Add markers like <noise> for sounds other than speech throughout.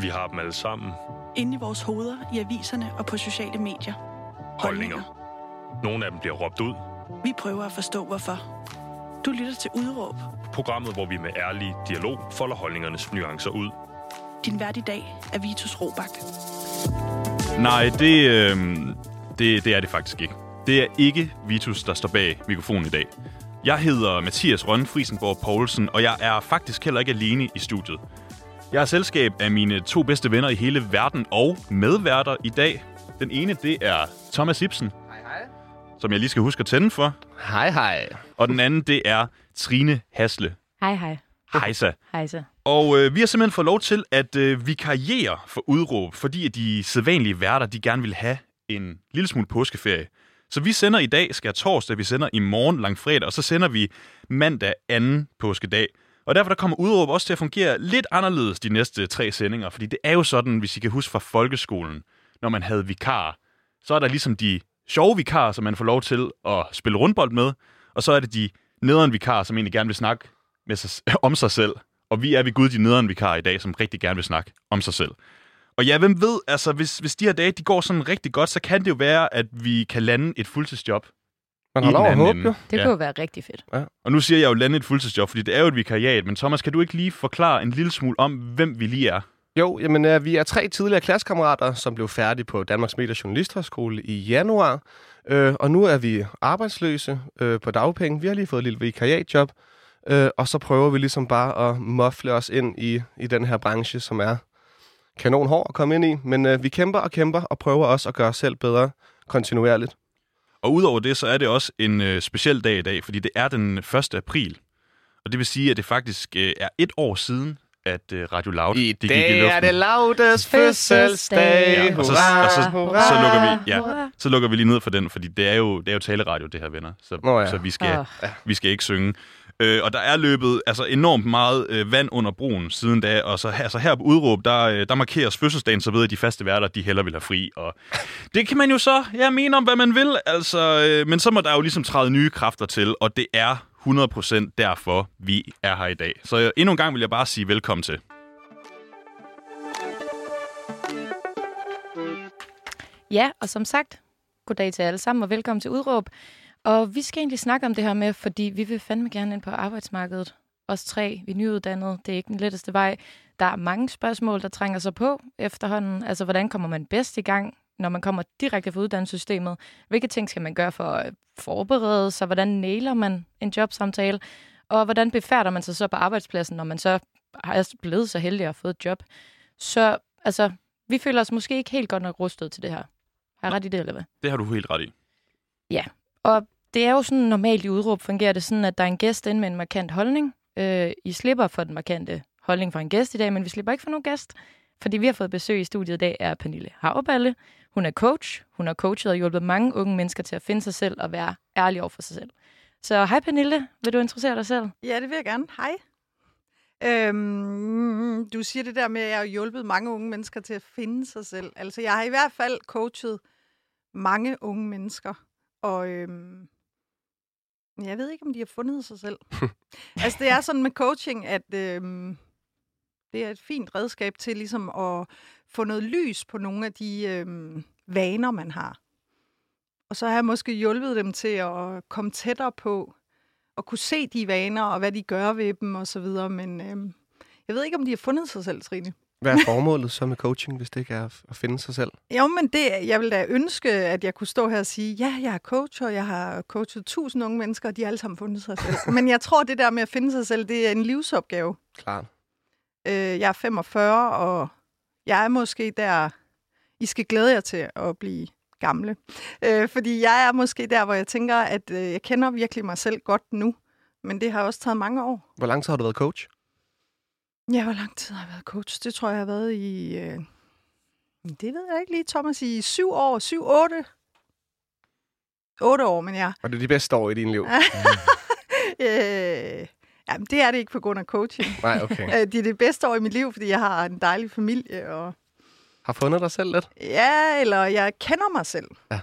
Vi har dem alle sammen. Inde i vores hoveder, i aviserne og på sociale medier. Holdninger. Nogle af dem bliver råbt ud. Vi prøver at forstå, hvorfor. Du lytter til Udråb. Programmet, hvor vi med ærlig dialog folder holdningernes nuancer ud. Din vært i dag er Vitus Robak. Nej, det, øh, det, det er det faktisk ikke. Det er ikke Vitus, der står bag mikrofonen i dag. Jeg hedder Mathias Rønne Friesenborg Poulsen, og jeg er faktisk heller ikke alene i studiet. Jeg har selskab af mine to bedste venner i hele verden og medværter i dag. Den ene, det er Thomas Ibsen, Hej, hej. som jeg lige skal huske at tænde for. Hej, hej. Og den anden, det er Trine Hasle. Hej, hej. Hejsa. Hej så. Og øh, vi har simpelthen fået lov til at øh, vikariere for udråb, fordi at de sædvanlige værter, de gerne vil have en lille smule påskeferie. Så vi sender i dag, skal torsdag, vi sender i morgen langfredag, og så sender vi mandag anden påskedag. Og derfor der kommer udråb også til at fungere lidt anderledes de næste tre sendinger, fordi det er jo sådan, hvis I kan huske fra folkeskolen, når man havde vikar, så er der ligesom de sjove vikarer, som man får lov til at spille rundbold med, og så er det de nederen vikarer, som egentlig gerne vil snakke med sig, om sig selv. Og vi er ved Gud de nederen vikarer i dag, som rigtig gerne vil snakke om sig selv. Og ja, hvem ved, altså hvis, hvis de her dage de går sådan rigtig godt, så kan det jo være, at vi kan lande et fuldtidsjob. Man har lov at håbe, jo. Det Ja. kunne jo være rigtig fedt. Og nu siger jeg jo lande et fuldtidsjob, fordi det er jo et vikariat. Men Thomas, kan du ikke lige forklare en lille smule om, hvem vi lige er? Jo, jamen, øh, vi er tre tidligere klassekammerater, som blev færdige på Danmarks Medie- og Journalisthøjskole i januar. Øh, og nu er vi arbejdsløse øh, på dagpenge. Vi har lige fået et lille vikariatjob. Øh, og så prøver vi ligesom bare at mofle os ind i, i den her branche, som er kanon hård at komme ind i. Men øh, vi kæmper og kæmper og prøver også at gøre os selv bedre kontinuerligt. Og udover det, så er det også en øh, speciel dag i dag, fordi det er den 1. april. Og det vil sige, at det faktisk øh, er et år siden, at øh, Radio Loud I det dag gik i luften. er det Laudes fødselsdag. Ja, og så, Hurra, og så, hurra. så, lukker vi, ja, Hurra. så lukker vi lige ned for den, fordi det er jo, det er jo taleradio, det her, venner. Så, Nå ja. så vi, skal, Åh. vi skal ikke synge. Øh, og der er løbet altså enormt meget øh, vand under broen siden da, og så altså her på udråb, der, øh, der markeres fødselsdagen, så ved at de faste værter, de heller vil have fri. Og det kan man jo så ja, mene om, hvad man vil, altså, øh, men så må der jo ligesom træde nye kræfter til, og det er 100% derfor, vi er her i dag. Så øh, endnu en gang vil jeg bare sige velkommen til. Ja, og som sagt, goddag til alle sammen, og velkommen til Udråb. Og vi skal egentlig snakke om det her med, fordi vi vil fandme gerne ind på arbejdsmarkedet. Os tre, vi er nyuddannede, det er ikke den letteste vej. Der er mange spørgsmål, der trænger sig på efterhånden. Altså, hvordan kommer man bedst i gang, når man kommer direkte fra uddannelsessystemet? Hvilke ting skal man gøre for at forberede sig? Hvordan nailer man en jobsamtale? Og hvordan befærder man sig så på arbejdspladsen, når man så er blevet så heldig at have fået et job? Så altså, vi føler os måske ikke helt godt nok rustet til det her. Har jeg ret i det, eller hvad? Det har du helt ret i. Og det er jo sådan normalt i udråb fungerer det sådan, at der er en gæst inde med en markant holdning. Øh, I slipper for den markante holdning fra en gæst i dag, men vi slipper ikke for nogen gæst. Fordi vi har fået besøg i studiet i dag er Pernille Havballe. Hun er coach. Hun har coachet og hjulpet mange unge mennesker til at finde sig selv og være ærlig over for sig selv. Så hej Pernille, vil du introducere dig selv? Ja, det vil jeg gerne. Hej. Øhm, du siger det der med, at jeg har hjulpet mange unge mennesker til at finde sig selv. Altså, jeg har i hvert fald coachet mange unge mennesker, og øhm, jeg ved ikke, om de har fundet sig selv. <laughs> altså, det er sådan med coaching, at øhm, det er et fint redskab til ligesom at få noget lys på nogle af de øhm, vaner, man har. Og så har jeg måske hjulpet dem til at komme tættere på at kunne se de vaner, og hvad de gør ved dem, og så videre. Men øhm, jeg ved ikke, om de har fundet sig selv, Trine. Hvad er formålet så med coaching, hvis det ikke er at finde sig selv? Jo, men det, jeg vil da ønske, at jeg kunne stå her og sige, ja, jeg er coach, og jeg har coachet tusind unge mennesker, og de har alle sammen fundet sig selv. men jeg tror, det der med at finde sig selv, det er en livsopgave. Klart. Øh, jeg er 45, og jeg er måske der, I skal glæde jer til at blive gamle. Øh, fordi jeg er måske der, hvor jeg tænker, at øh, jeg kender virkelig mig selv godt nu. Men det har også taget mange år. Hvor lang tid har du været coach? Ja, hvor lang tid har jeg været coach? Det tror jeg, jeg har været i... Øh... Det ved jeg ikke lige, Thomas. I syv år, syv, otte. Otte år, men ja. Og det er de bedste år i din liv? <laughs> øh... Jamen, det er det ikke på grund af coaching. Nej, okay. Øh, Det er det bedste år i mit liv, fordi jeg har en dejlig familie. Og... Har fundet dig selv lidt? Ja, eller jeg kender mig selv. Ja,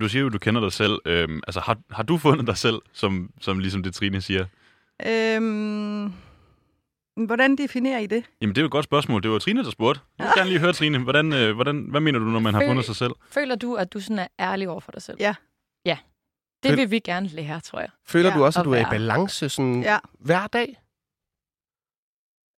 Du siger jo, at du kender dig selv. Øhm, altså, har, har du fundet dig selv, som, som ligesom det Trine siger? Øhm... Hvordan definerer I det? Jamen, det er jo et godt spørgsmål. Det var Trine, der spurgte. Jeg vil gerne lige høre, Trine. Hvordan, øh, hvordan, hvad mener du, når man har fundet sig selv? Føler du, at du sådan er ærlig over for dig selv? Ja. Ja. Det Føl- vil vi gerne lære, tror jeg. Føler Ja, du også, at at du er i balance sådan Ja. hver dag?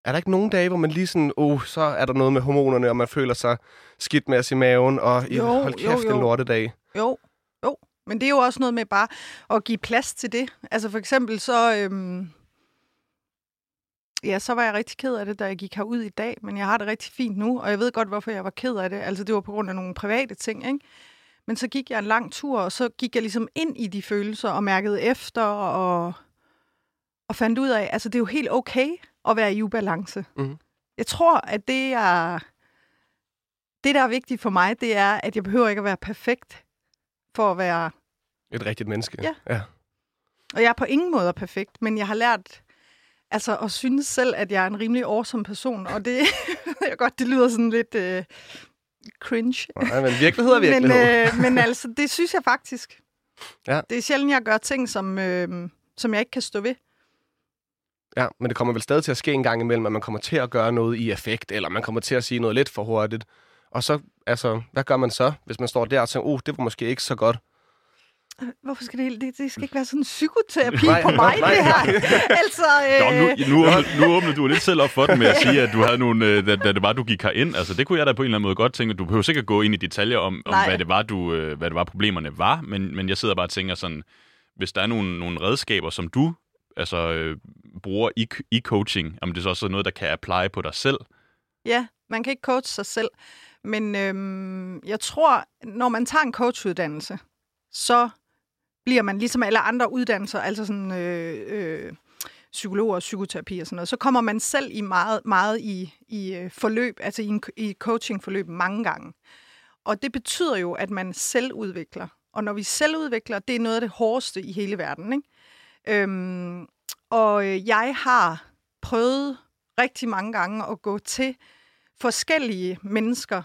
Er der ikke nogen dage, hvor man lige sådan, oh, så er der noget med hormonerne, og man føler sig skidt med os i maven, og Jo, hold jo, kæft, jo. en lortedag. Jo, jo. Men det er jo også noget med bare at give plads til det. Altså for eksempel så... Øhm, ja, så var jeg rigtig ked af det, da jeg gik herud i dag, men jeg har det rigtig fint nu, og jeg ved godt, hvorfor jeg var ked af det. Altså det var på grund af nogle private ting, ikke? Men så gik jeg en lang tur, og så gik jeg ligesom ind i de følelser og mærkede efter, og, og fandt ud af, altså det er jo helt okay at være i ubalance. Mhm. Jeg tror, at det er... Det, der er vigtigt for mig, det er, at jeg behøver ikke at være perfekt for at være... Et rigtigt menneske. Ja. ja. Og jeg er på ingen måde perfekt, men jeg har lært altså, at synes selv, at jeg er en rimelig awesome person. Og det <laughs> jeg godt, det lyder sådan lidt øh, cringe. Nej, men virkelighed er <laughs> virkelighed. Men, øh, men altså, det synes jeg faktisk. Ja. Det er sjældent, jeg gør ting, som, øh, som jeg ikke kan stå ved. Ja, men det kommer vel stadig til at ske en gang imellem, at man kommer til at gøre noget i effekt, eller man kommer til at sige noget lidt for hurtigt. Og så, altså, hvad gør man så, hvis man står der og tænker, oh, det var måske ikke så godt? Hvorfor skal det, hele- det, det skal ikke være sådan en psykoterapi Nej, på mig, nej, det her. nej. altså, øh, Nå, nu, nu, åbnede, nu åbnede du lidt selv op for den med at sige, at du havde nogle, øh, da, da det var, du gik herind. Altså, det kunne jeg da på en eller anden måde godt tænke. Du behøver sikkert gå ind i detaljer om, om Nej. hvad, det var, du, øh, hvad det var, problemerne var. Men, men jeg sidder bare og tænker sådan, hvis der er nogle, nogle redskaber, som du altså, øh, bruger i, i coaching, om det er så også noget, der kan apply på dig selv. Ja, man kan ikke coache sig selv. Men øhm, jeg tror, når man tager en coachuddannelse, så bliver man ligesom alle andre uddannelser, altså sådan øh, øh, psykologer og psykoterapi og sådan noget, så kommer man selv i meget, meget i, i øh, forløb, altså i, en, i coachingforløb mange gange. Og det betyder jo, at man selv udvikler. Og når vi selv udvikler, det er noget af det hårdeste i hele verden. Ikke? Øhm, og øh, jeg har prøvet rigtig mange gange at gå til forskellige mennesker,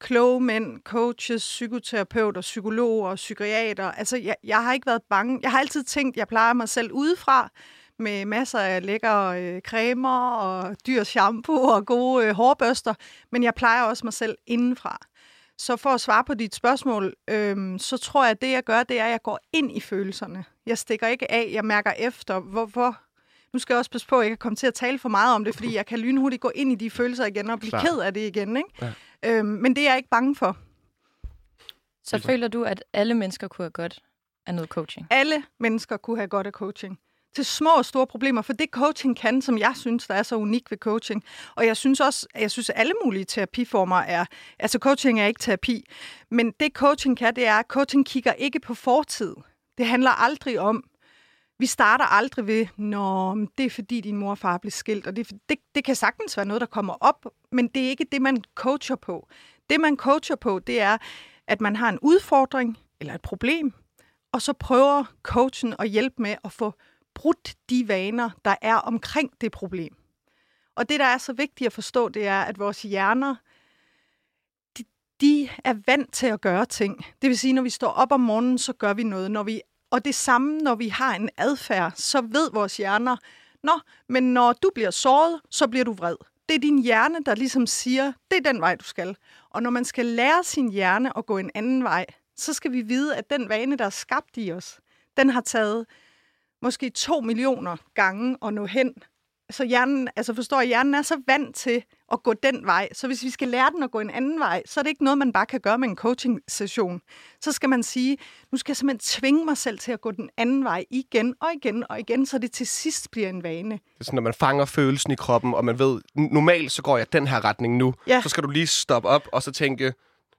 kloge mænd, coaches, psykoterapeuter, psykologer, psykiater. Altså, jeg, jeg har ikke været bange. Jeg har altid tænkt, jeg plejer mig selv udefra med masser af lækre øh, cremer og dyr shampoo og gode øh, hårbørster, men jeg plejer også mig selv indenfra. Så for at svare på dit spørgsmål, øhm, så tror jeg, at det jeg gør, det er, at jeg går ind i følelserne. Jeg stikker ikke af, jeg mærker efter, hvorfor. Nu skal jeg også passe på, at jeg kan komme til at tale for meget om det, fordi jeg kan lynhurtigt gå ind i de følelser igen og blive Klart. ked af det igen. Ikke? Ja. Øhm, men det er jeg ikke bange for. Så føler du, at alle mennesker kunne have godt af noget coaching? Alle mennesker kunne have godt af coaching. Til små og store problemer, for det coaching kan, som jeg synes, der er så unik ved coaching. Og jeg synes også, jeg synes, at alle mulige terapiformer er, altså coaching er ikke terapi, men det coaching kan, det er, at coaching kigger ikke på fortid. Det handler aldrig om, vi starter aldrig ved, når det er fordi din mor og far blev skilt, og det, det, det kan sagtens være noget, der kommer op, men det er ikke det, man coacher på. Det, man coacher på, det er, at man har en udfordring eller et problem, og så prøver coachen at hjælpe med at få brudt de vaner, der er omkring det problem. Og det, der er så vigtigt at forstå, det er, at vores hjerner, de, de er vant til at gøre ting. Det vil sige, når vi står op om morgenen, så gør vi noget. Når vi, og det samme, når vi har en adfærd, så ved vores hjerner, Nå, men når du bliver såret, så bliver du vred. Det er din hjerne, der ligesom siger, det er den vej, du skal. Og når man skal lære sin hjerne at gå en anden vej, så skal vi vide, at den vane, der er skabt i os, den har taget måske to millioner gange at nå hen. Så hjernen, altså forstår jeg, hjernen er så vant til at gå den vej. Så hvis vi skal lære den at gå en anden vej, så er det ikke noget, man bare kan gøre med en coaching-session. Så skal man sige, nu skal jeg simpelthen tvinge mig selv til at gå den anden vej igen og igen og igen, så det til sidst bliver en vane. Det er sådan, når man fanger følelsen i kroppen, og man ved, normalt så går jeg den her retning nu. Ja. Så skal du lige stoppe op og så tænke,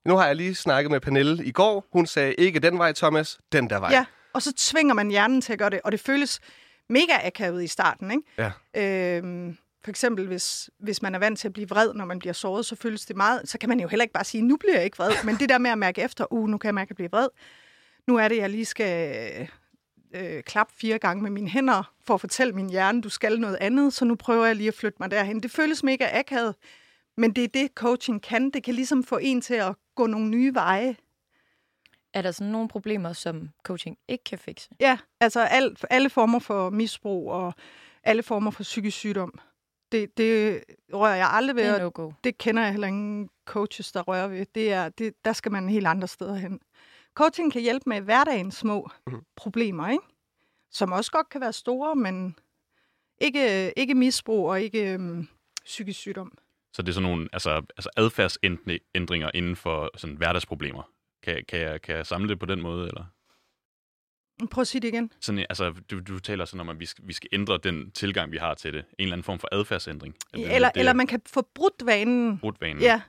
nu har jeg lige snakket med Pernille i går. Hun sagde ikke den vej, Thomas, den der vej. Ja, og så tvinger man hjernen til at gøre det, og det føles mega akavet i starten, ikke? Ja. Øhm, for eksempel, hvis, hvis man er vant til at blive vred, når man bliver såret, så føles det meget... Så kan man jo heller ikke bare sige, nu bliver jeg ikke vred. Men det der med at mærke efter, uh, nu kan jeg mærke, at jeg bliver vred. Nu er det, jeg lige skal øh, klappe fire gange med mine hænder, for at fortælle min hjerne, du skal noget andet, så nu prøver jeg lige at flytte mig derhen. Det føles mega akavet, men det er det, coaching kan. Det kan ligesom få en til at gå nogle nye veje. Er der sådan nogle problemer, som coaching ikke kan fikse? Ja, altså alt, alle former for misbrug og alle former for psykisk sygdom. Det, det rører jeg aldrig ved, Det er og no-go. det kender jeg heller ingen coaches, der rører ved. Det er, det, der skal man helt andre steder hen. Coaching kan hjælpe med hverdagens små Mhm. problemer, ikke? som også godt kan være store, men ikke, ikke misbrug og ikke øhm, psykisk sygdom. Så det er sådan nogle altså, altså adfærdsændringer inden for sådan hverdagsproblemer. Kan, kan, jeg, kan jeg samle det på den måde, eller? Prøv at sige det igen. Sådan, altså, du, du taler sådan om, at vi skal, vi skal ændre den tilgang, vi har til det. En eller anden form for adfærdsændring. Er det- Eller, det, eller man kan få brudt vanen brudt vanen. ja,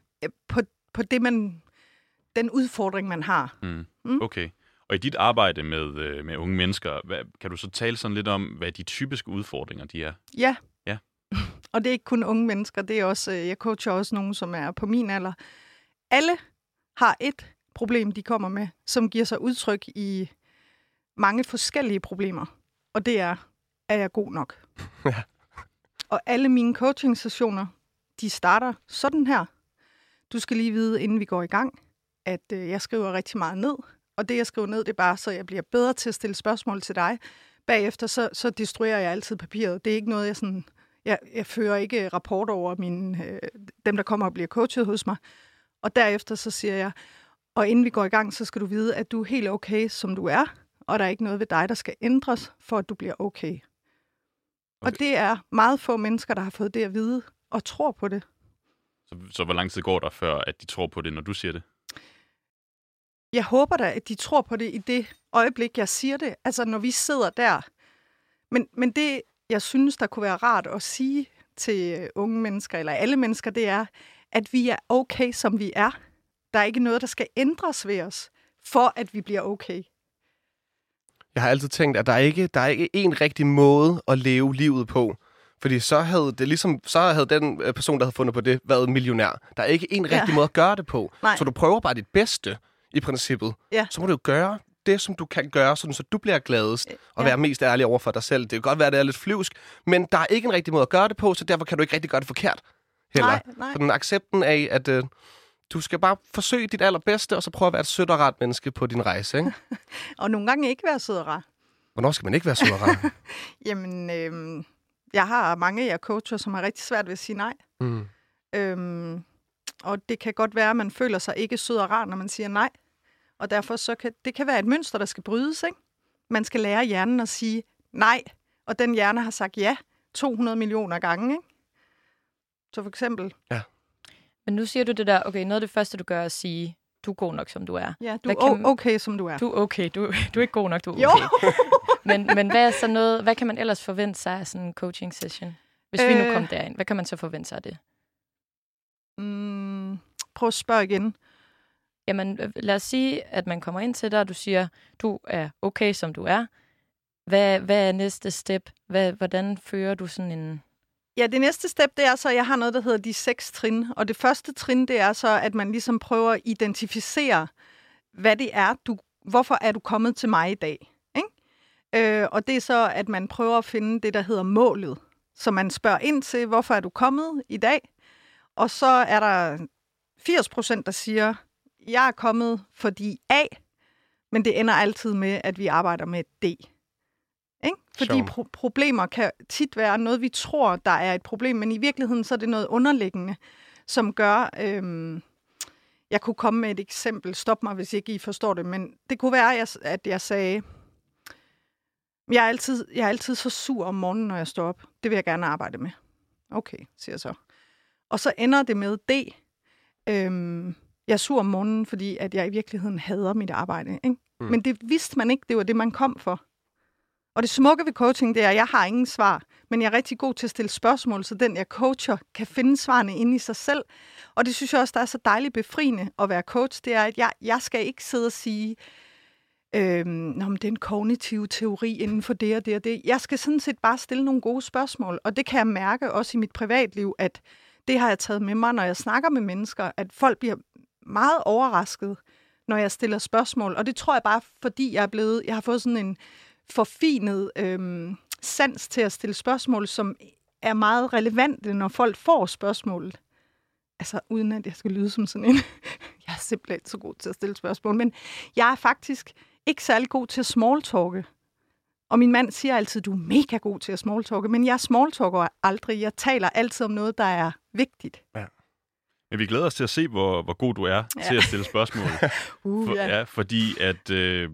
på, på det, man, den udfordring, man har. Mm. Mm. Okay. Og i dit arbejde med, øh, med unge mennesker, hvad, kan du så tale sådan lidt om, hvad de typiske udfordringer de er? Ja. Ja. <laughs> Og det er ikke kun unge mennesker, det er også, øh, jeg coacher også nogen, som er på min alder. Alle har et problem, de kommer med, som giver sig udtryk i mange forskellige problemer. Og det er, er jeg god nok? <laughs> Ja. Og alle mine coaching-sessioner, de starter sådan her. Du skal lige vide, inden vi går i gang, at øh, jeg skriver rigtig meget ned. Og det, jeg skriver ned, det er bare, så jeg bliver bedre til at stille spørgsmål til dig. Bagefter, så, så destruerer jeg altid papiret. Det er ikke noget, jeg sådan... Jeg, jeg fører ikke rapport over mine, øh, dem, der kommer og bliver coachet hos mig. Og derefter så siger jeg, og inden vi går i gang, så skal du vide, at du er helt okay, som du er, og der er ikke noget ved dig, der skal ændres, for at du bliver okay. okay. Og det er meget få mennesker, der har fået det at vide, og tror på det. Så, så hvor lang tid går der, før at de tror på det, når du siger det? Jeg håber da, at de tror på det i det øjeblik, jeg siger det. Altså, når vi sidder der. Men, men det, jeg synes, der kunne være rart at sige til unge mennesker, eller alle mennesker, det er, at vi er okay, som vi er. Der er ikke noget, der skal ændres ved os, for at vi bliver okay. Jeg har altid tænkt, at der er ikke der er ikke en rigtig måde at leve livet på. Fordi så havde det ligesom, så havde den øh, person, der havde fundet på det, været millionær. Der er ikke en rigtig Ja. måde at gøre det på. Nej. Så du prøver bare dit bedste i princippet. Ja. Så må du jo gøre det, som du kan gøre, sådan, så du bliver gladest og Ja. være mest ærlig over for dig selv. Det kan godt være, at det er lidt flyvsk, men der er ikke en rigtig måde at gøre det på, så derfor kan du ikke rigtig gøre det forkert. Heller. Nej, nej. Så den accepten af, at øh, du skal bare forsøge dit allerbedste, og så prøve at være et sødt og rart menneske på din rejse. Ikke? <laughs> Og nogle gange ikke være sød og rar. Hvornår skal man ikke være sød og rar? <laughs> Jamen, øhm, jeg har mange af jer coacher, som har rigtig svært ved at sige nej. mm. Øhm, og det kan godt være, at man føler sig ikke sød og rar, når man siger nej. Og derfor så kan det kan være et mønster, der skal brydes. Ikke? Man skal lære hjernen at sige nej, og den hjerne har sagt ja 200 millioner gange. Ikke? Så for eksempel, Men nu siger du det der, okay, noget af det første, du gør, er at sige, du er god nok, som du er. ja, du er o- okay, som du er. Du er okay, du, du er ikke god nok, du er Jo. okay. men, men hvad er så noget, hvad kan man ellers forvente sig af sådan en coaching session? Hvis vi nu Øh. kom derind, hvad kan man så forvente sig af det? Mm, prøv at spørge igen. Jamen, øh, lad os sige, at man kommer ind til dig, og du siger, du er okay, som du er. Hvad, hvad er næste step? Hvad, hvordan fører du sådan en... Ja, det næste step, det er så, at jeg har noget, der hedder de seks trin. Og det første trin, det er så, at man ligesom prøver at identificere, hvad det er, du, hvorfor er du kommet til mig i dag. Ikke? Øh, og det er så, at man prøver at finde det, der hedder målet. Så man spørger ind til, hvorfor er du kommet i dag? Og så er der 80 procent, der siger, jeg er kommet fordi A, men det ender altid med, at vi arbejder med D. Ikke? Fordi pro- problemer kan tit være noget, vi tror, der er et problem, men i virkeligheden så er det noget underliggende, som gør... Øhm, jeg kunne komme med et eksempel. Stop mig, hvis ikke I forstår det. Men det kunne være, at jeg, at jeg sagde, jeg er, altid, jeg er altid så sur om morgenen, når jeg står op. Det vil jeg gerne arbejde med. Okay, siger jeg så. Og så ender det med D. Øhm, jeg er sur om morgenen, fordi at jeg i virkeligheden hader mit arbejde. Ikke? Mm. Men det vidste man ikke, det var det, man kom for. Og det smukke ved coaching, det er, at jeg har ingen svar, men jeg er rigtig god til at stille spørgsmål, så den, jeg coacher, kan finde svarene inde i sig selv. Og det synes jeg også, der er så dejligt befriende at være coach, det er, at jeg, jeg skal ikke sidde og sige, øhm, Nå, men det er en kognitiv teori inden for det og det og det. Jeg skal sådan set bare stille nogle gode spørgsmål, og det kan jeg mærke også i mit privatliv, at det har jeg taget med mig, når jeg snakker med mennesker, at folk bliver meget overrasket, når jeg stiller spørgsmål. Og det tror jeg bare, fordi jeg er blevet, jeg har fået sådan en forfinet øhm, sans til at stille spørgsmål, som er meget relevante, når folk får spørgsmålet. Altså, uden at jeg skal lyde som sådan en... <laughs> jeg er simpelthen så god til at stille spørgsmål, men jeg er faktisk ikke særlig god til at smalltalke. Og min mand siger altid, du er mega god til at smalltalke, men jeg smalltalker aldrig. Jeg taler altid om noget, der er vigtigt. Men vi glæder os til at se, hvor, hvor god du er ja. til at stille spørgsmål. <laughs> Uh, For, ja. fordi at øh,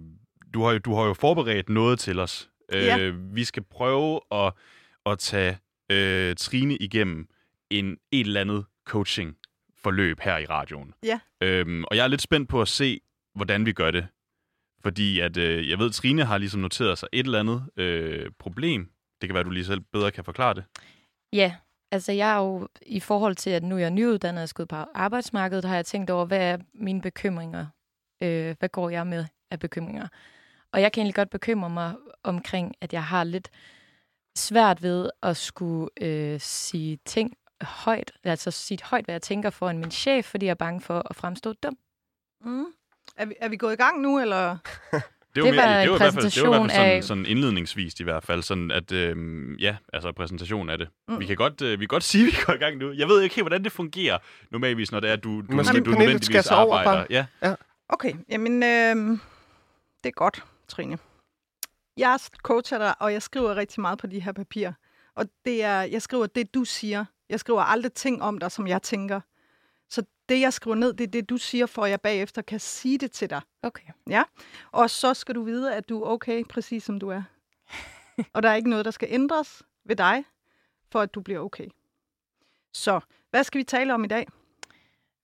du, har jo, du har jo forberedt noget til os. Øh, Ja. Vi skal prøve at, at tage øh, Trine igennem en et eller andet coaching-forløb her i radioen. Ja. Øhm, og jeg er lidt spændt på at se, hvordan vi gør det. Fordi at, øh, jeg ved, Trine har ligesom noteret sig et eller andet øh, problem. Det kan være, at du lige selv bedre kan forklare det. Ja, altså jeg er jo i forhold til, at nu er jeg nyuddannet og skal ud på arbejdsmarkedet, har jeg tænkt over, hvad er mine bekymringer? Øh, hvad går jeg med af bekymringer? Og jeg kan egentlig godt bekymre mig omkring, at jeg har lidt svært ved at skulle øh, sige ting højt, altså sige højt, hvad jeg tænker foran min chef, fordi jeg er bange for at fremstå dum. Mm. Er, vi, er vi gået i gang nu, eller? <laughs> Det, var Det mere- var det en var i hvert fald, det var i hvert fald præsentation sådan, af- sådan indledningsvist i hvert fald, sådan at, øh, ja, altså præsentation af det. Mm. Vi kan godt, øh, vi kan godt <laughs> sige, at vi går i gang nu. Jeg ved ikke helt, hvordan det fungerer normalvis, når det er, at du, du, Måske du Pernille nødvendigvis skal tage over, arbejder. bare. Ja. Okay, jamen, øh, det er godt, Trine. Jeg coacher dig, og jeg skriver rigtig meget på de her papirer. Og det er, jeg skriver det, du siger. Jeg skriver aldrig ting om dig, som jeg tænker. Så det, jeg skriver ned, det er det, du siger, for at jeg bagefter kan sige det til dig. Okay. Og så skal du vide, at du er okay, præcis som du er. og der er ikke noget, der skal ændres ved dig, for at du bliver okay. Så, hvad skal vi tale om i dag?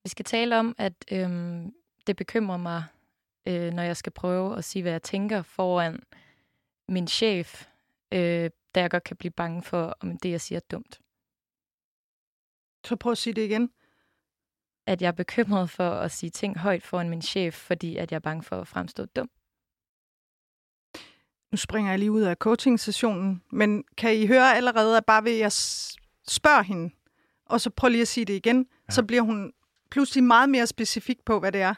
Vi skal tale om, at øhm, det bekymrer mig, øh, når jeg skal prøve at sige, hvad jeg tænker foran min chef, øh, da jeg godt kan blive bange for, om det, jeg siger, er dumt. Så prøv at sige det igen. At jeg er bekymret for at sige ting højt foran min chef, fordi at jeg er bange for at fremstå dum. Nu springer jeg lige ud af coaching-sessionen, men kan I høre allerede, at bare ved at jeg spørger hende, og så prøv lige at sige det igen, ja. så bliver hun pludselig meget mere specifik på, hvad det er.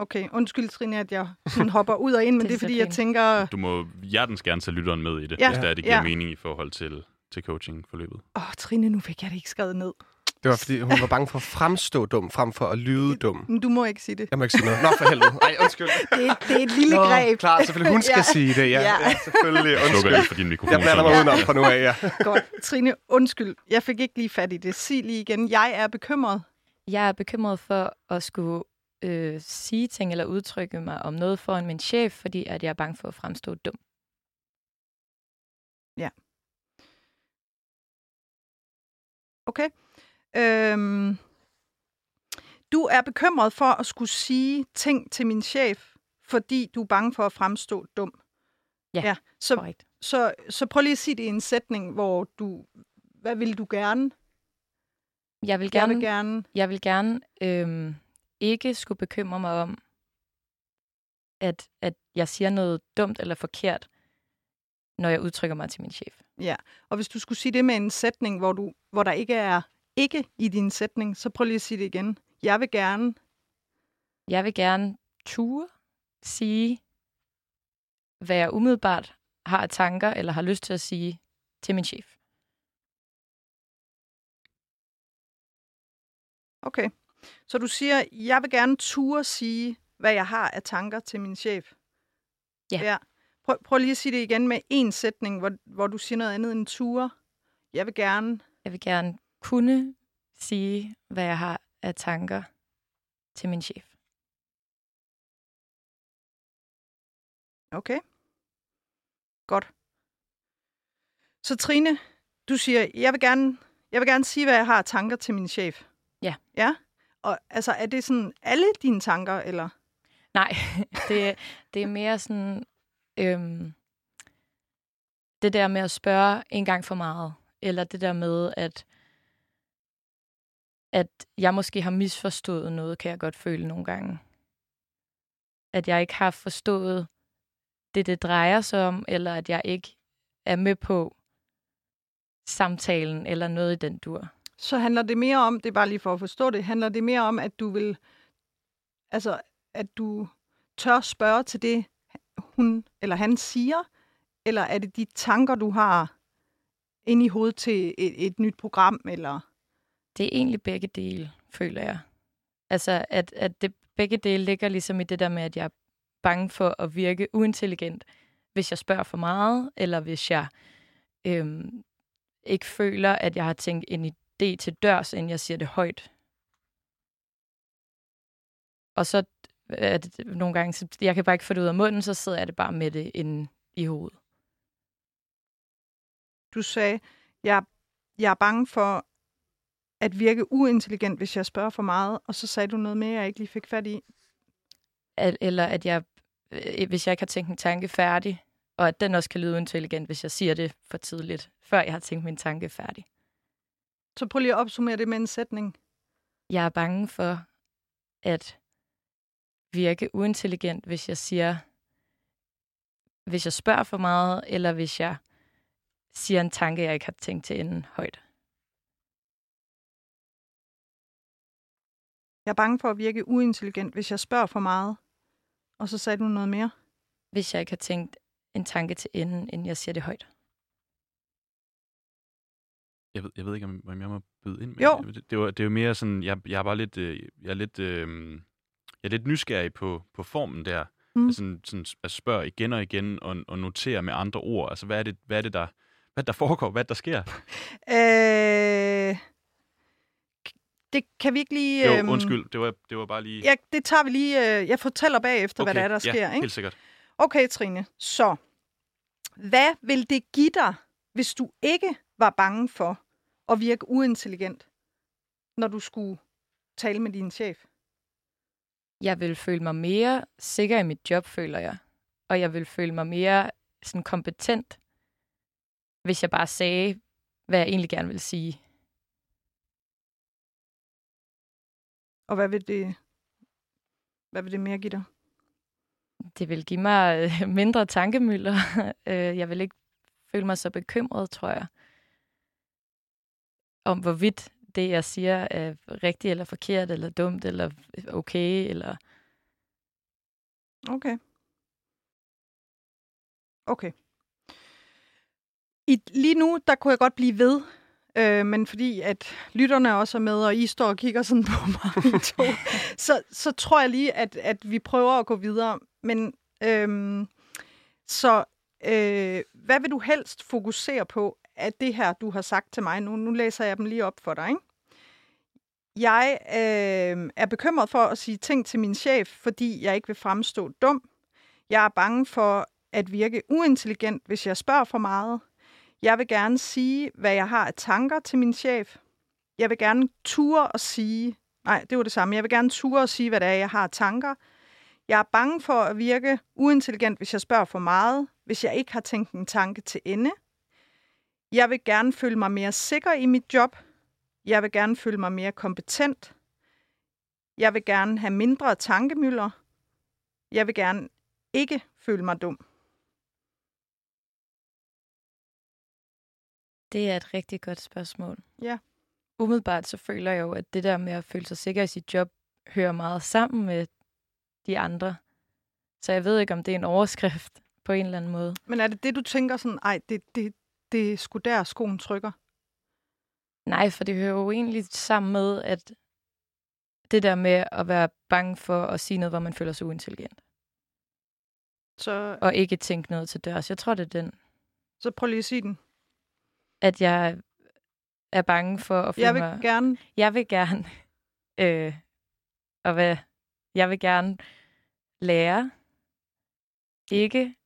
Okay, undskyld Trine, at jeg sådan hopper ud og ind, <laughs> men Det det er fordi, jeg fint. tænker, Du må hjertens gerne tage lytteren med i det, Ja. hvis det, er, det giver Ja. mening i forhold til, til coaching-forløbet. åh Trine, nu fik jeg det ikke skrevet ned. Det var, fordi hun var bange for at fremstå dum, frem for at lyde dum. Men du må ikke sige det. Jeg må ikke sige noget. Nå, for helvede. Nej, undskyld. <laughs> Det, er- det er et lille greb. Klar, selvfølgelig. Hun skal Ja. sige det, ja. Ja. ja selvfølgelig. Jeg slukker Undskyld. lige for din mikrofon. Jeg blander mig udenom fra nu af, ja. <laughs> Godt. Trine, undskyld. Jeg fik ikke lige fat i det. Sig lige igen. Jeg er bekymret. Jeg er bekymret for at skulle øh, sige ting eller udtrykke mig om noget foran min chef, fordi at jeg er bange for at fremstå dum. Okay. Øhm, du er bekymret for at skulle sige ting til min chef, fordi du er bange for at fremstå dum. Ja, ja. Så, Korrekt. så, så prøv lige at sige det i en sætning, hvor du... Hvad vil du gerne? Jeg vil Jeg gerne, vil gerne... jeg vil gerne øhm, ikke skulle bekymre mig om, at, at jeg siger noget dumt eller forkert, når jeg udtrykker mig til min chef. Ja. Og hvis du skulle sige det med en sætning, hvor, du, hvor der ikke er ikke i din sætning, så prøv lige at sige det igen. Jeg vil gerne... Jeg vil gerne ture sige, hvad jeg umiddelbart har af tanker eller har lyst til at sige til min chef. Okay. Så du siger, jeg vil gerne ture sige, hvad jeg har af tanker til min chef. Ja. ja. Prøv, prøv lige at sige det igen med en sætning, hvor, hvor du siger noget andet end ture. Jeg vil gerne... Jeg vil gerne kunne sige, hvad jeg har af tanker til min chef. Okay. Godt. Så Trine, du siger, jeg vil gerne, jeg vil gerne sige, hvad jeg har af tanker til min chef. Ja. Ja? Og altså, er det sådan alle dine tanker, eller? Nej, <laughs> det, det er mere sådan øhm, det der med at spørge en gang for meget. Eller det der med, at, at jeg måske har misforstået noget, kan jeg godt føle nogle gange. At jeg ikke har forstået det, det drejer sig om, eller at jeg ikke er med på samtalen, eller noget i den dur. Så handler det mere om, det er bare lige for at forstå det, handler det mere om, at du vil, altså, at du tør spørge til det, hun eller han siger, eller er det de tanker, du har inde i hovedet til et, et nyt program, eller? Det er egentlig begge dele, føler jeg. Altså, at, at det, begge dele ligger ligesom i det der med, at jeg er bange for at virke uintelligent, hvis jeg spørger for meget, eller hvis jeg øhm, ikke føler, at jeg har tænkt ind i idé til dørs, inden jeg siger det højt. Og så er det nogle gange, så jeg kan bare ikke få det ud af munden, så sidder jeg det bare med det inde i hovedet. Du sagde, jeg, jeg er bange for at virke uintelligent, hvis jeg spørger for meget, og så sagde du noget mere, jeg ikke lige fik fat i. Eller at jeg, øh, hvis jeg ikke har tænkt en tanke færdig, og at den også kan lyde intelligent, hvis jeg siger det for tidligt, før jeg har tænkt min tanke færdig. Så prøv lige at opsummere det med en sætning. Jeg er bange for at virke uintelligent, hvis jeg siger, hvis jeg spørger for meget, eller hvis jeg siger en tanke, jeg ikke har tænkt til enden højt. Jeg er bange for at virke uintelligent, hvis jeg spørger for meget. Og så sagde du noget mere. Hvis jeg ikke har tænkt en tanke til enden, inden jeg siger det højt. Jeg ved, jeg ved ikke, om, om jeg må byde ind med Jo. det. Det, var, det er jo mere sådan, jeg, jeg er bare lidt, øh, jeg er lidt, øh, jeg er lidt nysgerrig på, på formen der. Mm. Mm. Sådan, sådan at spørge igen og igen og, og notere med andre ord. Altså, hvad er det, hvad er det der, hvad der foregår, hvad der sker? <laughs> Øh, det kan vi ikke lige... Jo, øhm, undskyld, det var, det var bare lige... Ja, det tager vi lige... Øh, jeg fortæller bagefter, okay. hvad der er, der ja, sker. Ikke? helt sikkert. Okay, Trine. Så, hvad vil det give dig, hvis du ikke var bange for at virke uintelligent, når du skulle tale med din chef? Jeg vil føle mig mere sikker i mit job, føler jeg. Og jeg vil føle mig mere sådan kompetent, hvis jeg bare sagde, hvad jeg egentlig gerne vil sige. Og hvad vil det, hvad vil det mere give dig? Det vil give mig øh, mindre tankemøller. <laughs> Øh, jeg vil ikke føle mig så bekymret, tror jeg, om hvorvidt det, jeg siger, er rigtigt eller forkert, eller dumt, eller okay, eller... Okay. Okay. I, lige nu, der kunne jeg godt blive ved, øh, men fordi at lytterne også er med, og I står og kigger sådan på mig <laughs> to, så, så tror jeg lige, at, at vi prøver at gå videre. Men øhm, så øh, hvad vil du helst fokusere på af det her, du har sagt til mig? Nu, nu læser jeg dem lige op for dig, ikke? Jeg øh, er bekymret for at sige ting til min chef, fordi jeg ikke vil fremstå dum. Jeg er bange for at virke uintelligent, hvis jeg spørger for meget. Jeg vil gerne sige, hvad jeg har af tanker til min chef. Jeg vil gerne ture og sige... Nej, det var det samme. Jeg vil gerne ture og sige, hvad det er, jeg har af tanker. Jeg er bange for at virke uintelligent, hvis jeg spørger for meget, hvis jeg ikke har tænkt en tanke til ende. Jeg vil gerne føle mig mere sikker i mit job. Jeg vil gerne føle mig mere kompetent. Jeg vil gerne have mindre tankemøller. Jeg vil gerne ikke føle mig dum. Det er et rigtig godt spørgsmål. Ja. Umiddelbart så føler jeg jo, at det der med at føle sig sikker i sit job, hører meget sammen med de andre. Så jeg ved ikke, om det er en overskrift på en eller anden måde. Men er det det, du tænker sådan, ej, det, det, det er sgu der, skoen trykker? Nej, for det hører jo egentlig sammen med, at det der med at være bange for at sige noget, hvor man føler sig uintelligent. Så, Og ikke tænke noget til dørs. Jeg tror, det er den. så prøv lige at sige den. At jeg er bange for at føle Jeg vil mig... gerne... Jeg vil gerne... <laughs> Øh, og hvad? Jeg vil gerne lære. Ikke...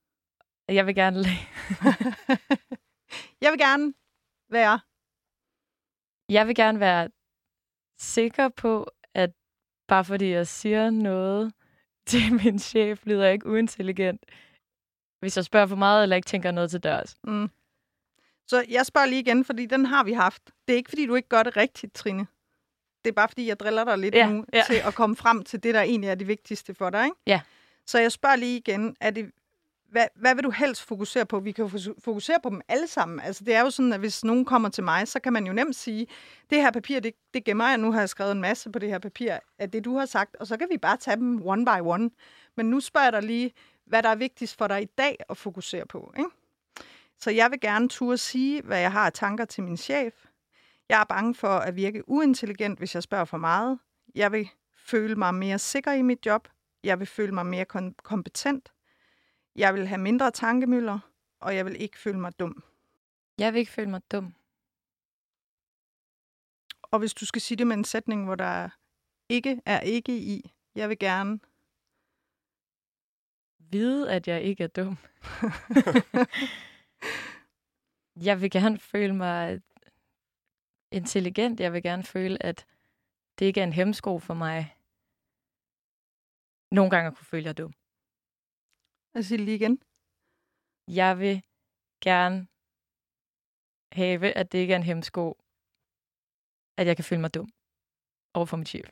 Jeg vil gerne lære. <laughs> jeg vil gerne være... Jeg vil gerne være sikker på, at bare fordi jeg siger noget <laughs> til min chef, lyder jeg ikke uintelligent. Hvis jeg spørger for meget, eller ikke tænker noget til dørs. Mm. Så jeg spørger lige igen, fordi den har vi haft. Det er ikke, fordi du ikke gør det rigtigt, Trine. Det er bare, fordi jeg driller dig lidt Ja, nu ja. til at komme frem til det, der egentlig er det vigtigste for dig. Ikke? Ja. Så jeg spørger lige igen, er det, hvad, hvad vil du helst fokusere på? Vi kan jo fokusere på dem alle sammen. Altså, det er jo sådan, at hvis nogen kommer til mig, så kan man jo nemt sige, det her papir, det, det gemmer jeg. Nu har jeg skrevet en masse på det her papir af det, du har sagt, og så kan vi bare tage dem one by one. Men nu spørger jeg dig lige, hvad der er vigtigst for dig i dag at fokusere på. Ikke? Så jeg vil gerne turde sige, hvad jeg har af tanker til min chef. Jeg er bange for at virke uintelligent, hvis jeg spørger for meget. Jeg vil føle mig mere sikker i mit job. Jeg vil føle mig mere kom- kompetent. Jeg vil have mindre tankemøller, og jeg vil ikke føle mig dum. Jeg vil ikke føle mig dum. Og hvis du skal sige det med en sætning, hvor der ikke er ikke i, jeg vil gerne. Vide, at jeg ikke er dum. <laughs> jeg vil gerne føle mig intelligent. Jeg vil gerne føle, at det ikke er en hemsko for mig. Nogle gange at kunne føle, at jeg er dum. Jeg siger det lige igen. Jeg vil gerne have, at det ikke er en hemsko, at jeg kan føle mig dum over for mit chef.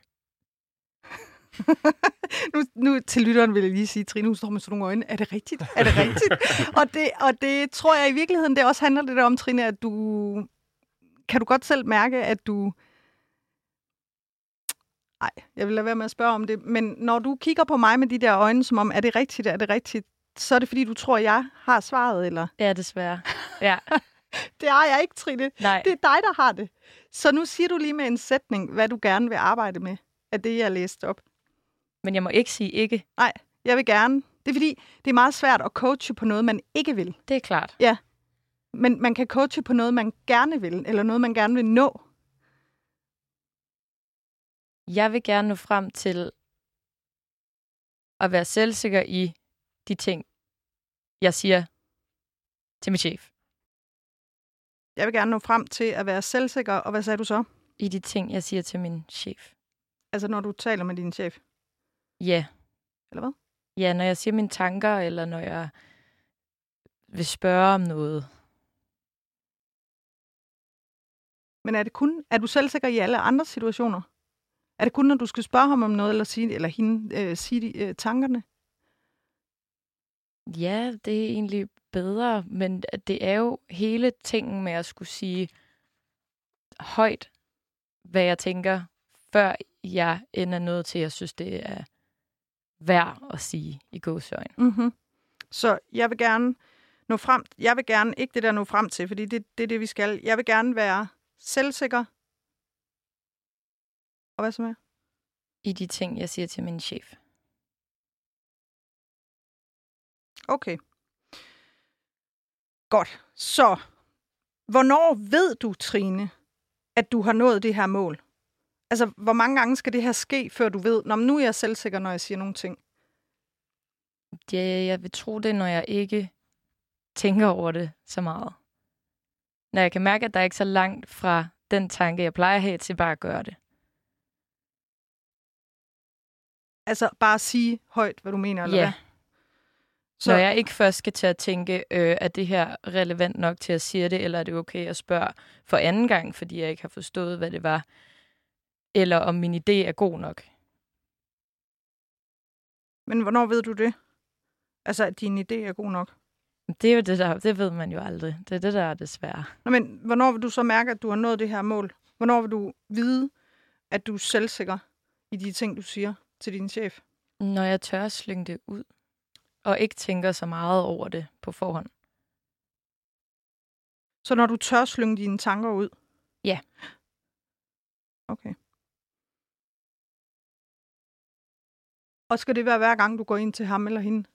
<laughs> nu, nu til lytteren vil jeg lige sige, Trine, hun står med sådan nogle øjne. Er det rigtigt? Er det rigtigt? <laughs> og, det, og det tror jeg i virkeligheden, det også handler lidt om, Trine, at du... Kan du godt selv mærke, at du... Nej, jeg vil lade være med at spørge om det. Men når du kigger på mig med de der øjne, som om, er det rigtigt, er det rigtigt, så er det fordi, du tror, jeg har svaret, eller? Ja, desværre. Ja. <laughs> det har jeg ikke, Trine. Nej. Det er dig, der har det. Så nu siger du lige med en sætning, hvad du gerne vil arbejde med, af det, jeg læste op. Men jeg må ikke sige ikke. Nej, jeg vil gerne. Det er fordi, det er meget svært at coache på noget, man ikke vil. Det er klart. Ja. Men man kan coache på noget, man gerne vil, eller noget, man gerne vil nå. Jeg vil gerne nå frem til at være selvsikker i de ting, jeg siger til min chef. Jeg vil gerne nå frem til at være selvsikker, og hvad sagde du så? I de ting, jeg siger til min chef. Altså, når du taler med din chef? Ja. Eller hvad? Ja, når jeg siger mine tanker, eller når jeg vil spørge om noget. Men er det kun, er du selvsikker i alle andre situationer? Er det kun, når du skal spørge ham om noget, eller, sige, eller hende øh, sige de, øh, tankerne? Ja, det er egentlig bedre, men det er jo hele tingen med at skulle sige højt, hvad jeg tænker, før jeg ender noget til, at jeg synes, det er værd at sige i gåsøjne. Mm-hmm. Så jeg vil gerne nå frem, jeg vil gerne, ikke det der nå frem til, fordi det, det er det, vi skal. Jeg vil gerne være selvsikker. Og hvad så med? I de ting, jeg siger til min chef. Okay. Godt. Så, hvornår ved du, Trine, at du har nået det her mål? Altså, hvor mange gange skal det her ske, før du ved, når nu er jeg selvsikker, når jeg siger nogle ting? Ja, jeg vil tro det, når jeg ikke tænker over det så meget. Når jeg kan mærke, at der er ikke så langt fra den tanke, jeg plejer at have, til bare at gøre det. Altså, bare sige højt, hvad du mener, eller Ja. hvad? Så når jeg ikke først skal til at tænke, øh, er det her relevant nok til at sige det, eller er det okay at spørge for anden gang, fordi jeg ikke har forstået, hvad det var, eller om min idé er god nok. Men hvornår ved du det? Altså, at din idé er god nok? Det er jo det der, det ved man jo aldrig. Det er det, der er det svære. Nå, men hvornår vil du så mærke, at du har nået det her mål? Hvornår vil du vide, at du er selvsikker i de ting, du siger til din chef? Når jeg tør at slynge det ud, og ikke tænker så meget over det på forhånd. Så når du tør slynge dine tanker ud? Ja. Okay. Og skal det være hver gang, du går ind til ham eller hende?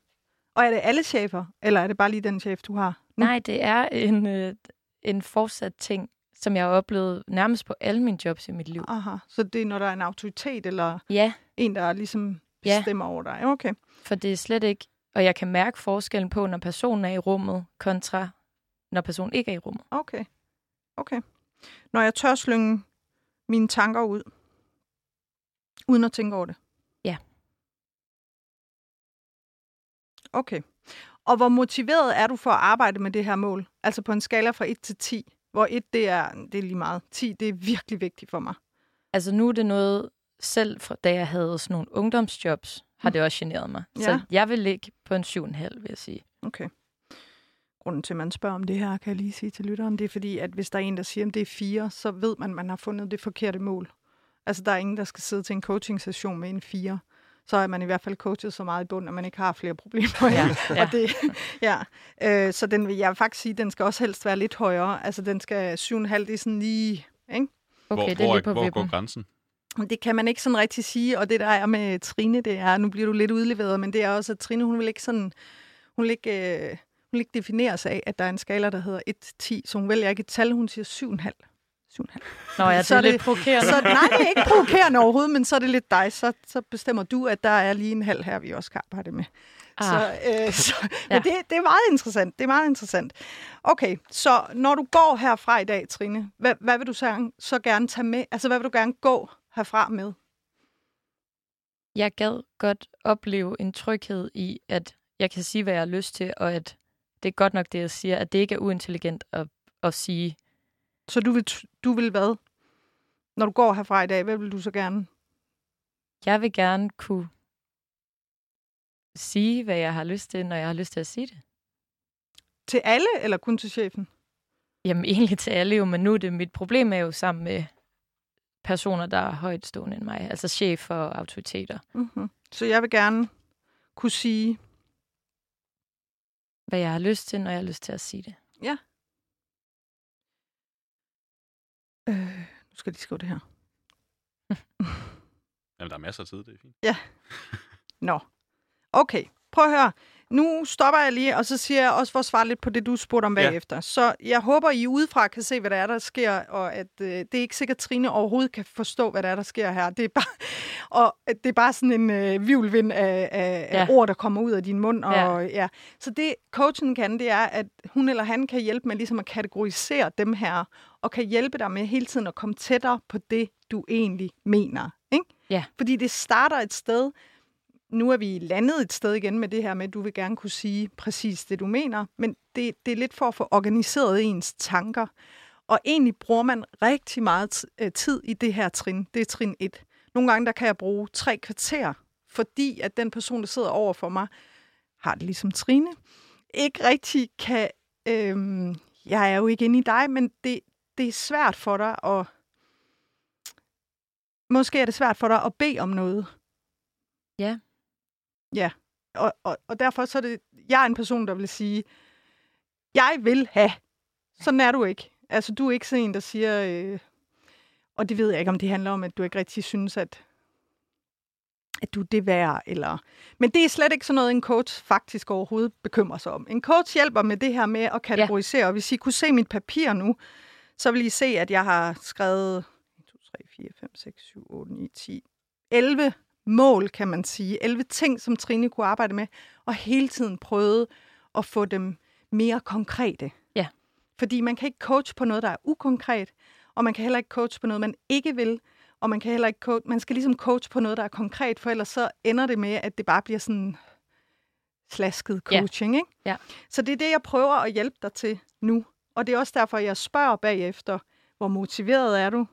Og er det alle chefer, eller er det bare lige den chef, du har? Nu? Nej, det er en, øh, en fortsat ting, som jeg har oplevet nærmest på alle mine jobs i mit liv. Aha, så det er, når der er en autoritet, eller Ja, en, der ligesom Ja. bestemmer over dig? Okay. for det er slet ikke... Og jeg kan mærke forskellen på, når personen er i rummet, kontra når personen ikke er i rummet. Okay. Okay. Når jeg tør slynge mine tanker ud, uden at tænke over det? Ja. Okay. Og hvor motiveret er du for at arbejde med det her mål? Altså på en skala fra 1 til 10, hvor 1 det er, det er lige meget. 10 det er virkelig vigtigt for mig. Altså nu er det noget, selv fra, da jeg havde sådan nogle ungdomsjobs, har det også generet mig. Ja. Så jeg vil ligge på en 7,5, vil jeg sige. Okay. Grunden til, at man spørger om det her, kan jeg lige sige til lytteren, det er fordi, at hvis der er en, der siger, at det er 4, så ved man, at man har fundet det forkerte mål. Altså, der er ingen, der skal sidde til en coaching-session med en 4. Så er man i hvert fald coachet så meget i bunden, at man ikke har flere problemer. Ja, <laughs> ja. Og det, ja. Øh, så den vil jeg vil faktisk sige, den skal også helst være lidt højere. Altså, den skal 7,5, det er sådan lige... Ikke? Okay, hvor, det er hvor, lige på hvor går grænsen? Det kan man ikke sådan rigtig sige, og det der er med Trine, det er, nu bliver du lidt udleveret, men det er også, at Trine, hun vil ikke sådan, hun vil ikke, øh, hun vil ikke defineres af, at der er en skala, der hedder 1-10, så hun vælger ikke et tal, hun siger 7,5. 7,5. Nå ja, det Så er lidt det- provokerende. Så nej, det er ikke provokerende overhovedet, men så er det lidt dig. Så, så bestemmer du, at der er lige en halv her, vi også kan arbejde med. Ah. Så, øh, så. <laughs> Ja. Men det, det er meget interessant. Det er meget interessant. Okay, så når du går herfra i dag, Trine, hvad, hvad vil du så, så gerne tage med? Altså, hvad vil du gerne gå herfra med? Jeg gad godt opleve en tryghed i, at jeg kan sige, hvad jeg har lyst til, og at det er godt nok det, jeg siger, at det ikke er uintelligent at, at sige, Så du vil, du vil hvad? Når du går herfra i dag, hvad vil du så gerne? jeg vil gerne kunne sige, hvad jeg har lyst til, når jeg har lyst til at sige det. Til alle, eller kun til chefen? Jamen <laughs> egentlig til alle jo, men nu er det mit problem er jo sammen med personer, der er højt stående end mig, altså chefer og autoriteter. Mm-hmm. Så jeg vil gerne kunne sige, Hvad jeg har lyst til, når jeg har lyst til at sige det. øh, nu skal jeg lige skrive det her. <laughs> Jamen, der er masser af tid, det er fint. <laughs> Nå. Okay, prøv at høre. Nu stopper jeg lige, og så siger jeg også for at svare lidt på det, du spurgte om Ja. bagefter. Så jeg håber, I udefra kan se, hvad der er, der sker, og at øh, det er ikke sikkert, at Trine overhovedet kan forstå, hvad der er, der sker her. Det er bare, <laughs> og det er bare sådan en øh, vivlvind af, af, ja. af Ja. ord, der kommer ud af din mund. Og, ja. Ja. Ja. Så det coachen kan, det er, at hun eller han kan hjælpe med ligesom at kategorisere dem her, og kan hjælpe dig med hele tiden at komme tættere på det, du egentlig mener. Ikke? Ja. Fordi det starter et sted, nu er vi landet et sted igen med det her med, at du vil gerne kunne sige præcis det, du mener, men det, det er lidt for at få organiseret ens tanker. Og egentlig bruger man rigtig meget øh, tid i det her trin. Det er trin 1. Nogle gange der kan jeg bruge tre kvarter, fordi at den person, der sidder over for mig, har det ligesom Trine, ikke rigtig kan... Øhm, jeg er jo ikke inde i dig, men det, det er svært for dig at... Måske er det svært for dig at bede om noget. Ja. Ja, og, og, og derfor så er det... Jeg er en person, der vil sige, jeg vil have. Sådan er du ikke. Altså, du er ikke sådan en, der siger... Øh, og det ved jeg ikke, om det handler om, at du ikke rigtig synes, at, at du er det værd, eller... Men det er slet ikke sådan noget, en coach faktisk overhovedet bekymrer sig om. En coach hjælper med det her med at kategorisere, ja. og hvis I kunne se mit papir nu, så vil I se, at jeg har skrevet 1, 2, 3, 4, 5, 6, 7, 8, 9, 10, 11 mål, kan man sige. 11 ting, som Trine kunne arbejde med, og hele tiden prøvede at få dem mere konkrete. Ja. Fordi man kan ikke coach på noget, der er ukonkret, og man kan heller ikke coach på noget, man ikke vil, og man kan heller ikke coach, man skal ligesom coach på noget, der er konkret, for ellers så ender det med, at det bare bliver sådan slasket Ja. coaching, ikke? Ja. Så det er det, jeg prøver at hjælpe dig til nu. Og det er også derfor, jeg spørger bagefter, hvor motiveret er du?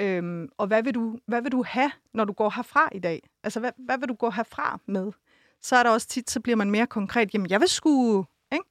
Øhm, og hvad vil, du, hvad vil du have, når du går herfra i dag? Altså, hvad, hvad vil du gå herfra med? Så er der også tit, så bliver man mere konkret. Jamen, jeg vil sgu... Ikke?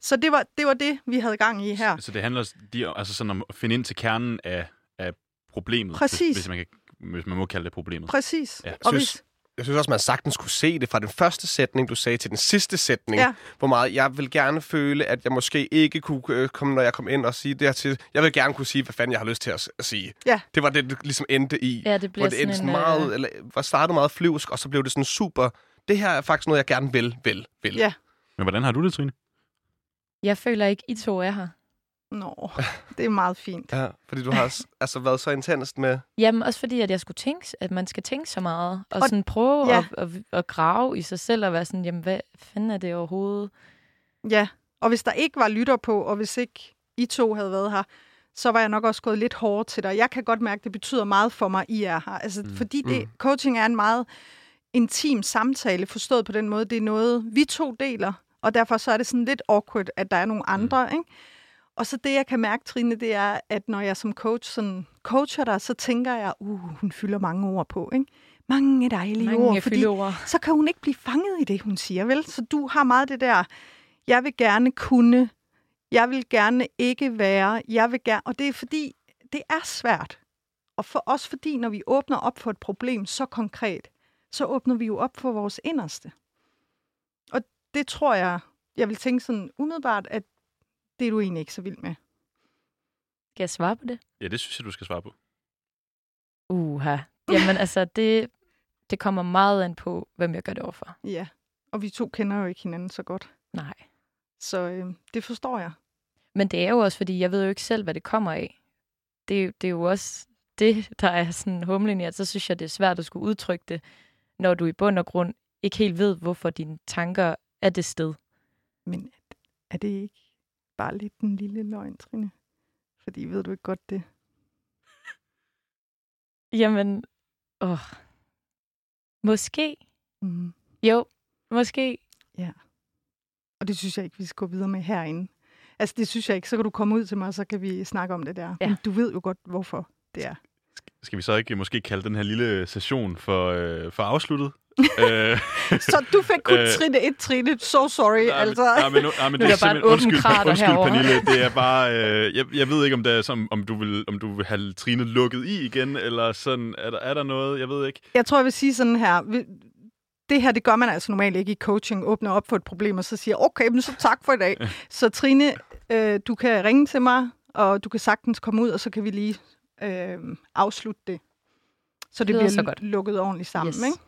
Så det var, det var det, vi havde gang i her. Så det handler de, altså sådan om at finde ind til kernen af, af problemet. Præcis. Hvis, hvis, man kan, hvis man må kalde det problemet. Præcis. Ja. Og Synes- hvis, Jeg synes også, man sagtens kunne se det fra den første sætning, du sagde, til den sidste sætning. Ja. Hvor meget jeg vil gerne føle, at jeg måske ikke kunne øh, komme, når jeg kom ind og sige det her til. Jeg vil gerne kunne sige, hvad fanden jeg har lyst til at, s- at sige. Ja. Det var det, det ligesom endte i. Ja, det hvor bliver det endte sådan sådan en... meget, øh, eller var startet meget flyvsk, og så blev det sådan super. Det her er faktisk noget, jeg gerne vil, vil, vil. Ja. Men hvordan har du det, Trine? Jeg føler ikke, I to er her. Nå, det er meget fint. <laughs> Ja, fordi du har altså været så intenst med... Jamen, også fordi, at jeg skulle tænke, at man skal tænke så meget, og, Og- sådan prøve ja. ja. at, at, at, grave i sig selv, og være sådan, jamen, hvad fanden er det overhovedet? Ja, og hvis der ikke var lytter på, og hvis ikke I to havde været her, så var jeg nok også gået lidt hårdere til dig. Jeg kan godt mærke, at det betyder meget for mig, I er her. Altså, mm. Fordi det, Mm. coaching er en meget intim samtale, forstået på den måde. Det er noget, vi to deler, og derfor så er det sådan lidt awkward, at der er nogle andre. Mm. Ikke? Og så det, jeg kan mærke, Trine, det er, at når jeg som coach sådan coacher dig, så tænker jeg, uh, hun fylder mange ord på. Ikke? Mange dejlige Mange ord, fordi fyldeord. så kan hun ikke blive fanget i det, hun siger, vel? Så du har meget det der, jeg vil gerne kunne, jeg vil gerne ikke være, jeg vil gerne, og det er fordi, det er svært. Og for os fordi, når vi åbner op for et problem så konkret, så åbner vi jo op for vores inderste. Og det tror jeg, jeg vil tænke sådan umiddelbart, at det er du egentlig ikke så vild med. Skal jeg svare på det? Ja, det synes jeg, du skal svare på. Uha. Jamen, <laughs> altså, det, det kommer meget an på, hvem jeg gør det overfor. Ja. Og vi to kender jo ikke hinanden så godt. Nej. Så øh, det forstår jeg. Men det er jo også, fordi jeg ved jo ikke selv, hvad det kommer af. Det, er jo- det er jo også det, der er sådan humlen i, at så synes jeg, det er svært at skulle udtrykke det, når du i bund og grund ikke helt ved, hvorfor dine tanker er det sted. Men er det ikke bare lidt en lille løgn, Trine? Fordi ved du ikke godt det? <laughs> Jamen, åh. Måske. Mm. Jo, måske. Og det synes jeg ikke, vi skal gå videre med herinde. Altså, det synes jeg ikke. Så kan du komme ud til mig, og så kan vi snakke om det der. Ja. Men du ved jo godt, hvorfor det er. Skal vi så ikke måske kalde den her lille session for, øh, for afsluttet? <laughs> øh, Så du fik kun Øh, Trine 1, Trine. So sorry, nej, altså. nej, men, nej, men det er er der bare Undskyld, krater undskyld herovre. Pernille. Det er bare... Øh, jeg, jeg ved ikke, om, det er, som, om, du vil, om du vil have Trine lukket i igen, eller sådan... Er der, er der noget? Jeg ved ikke. Jeg tror, jeg vil sige sådan her. Det her, det gør man altså normalt ikke i coaching. Åbner op for et problem, og så siger, okay, men så tak for i dag. Så Trine, øh, du kan ringe til mig, og du kan sagtens komme ud, og så kan vi lige øh, afslutte det. Så det lyder bliver så godt. lukket ordentligt sammen, Yes. ikke?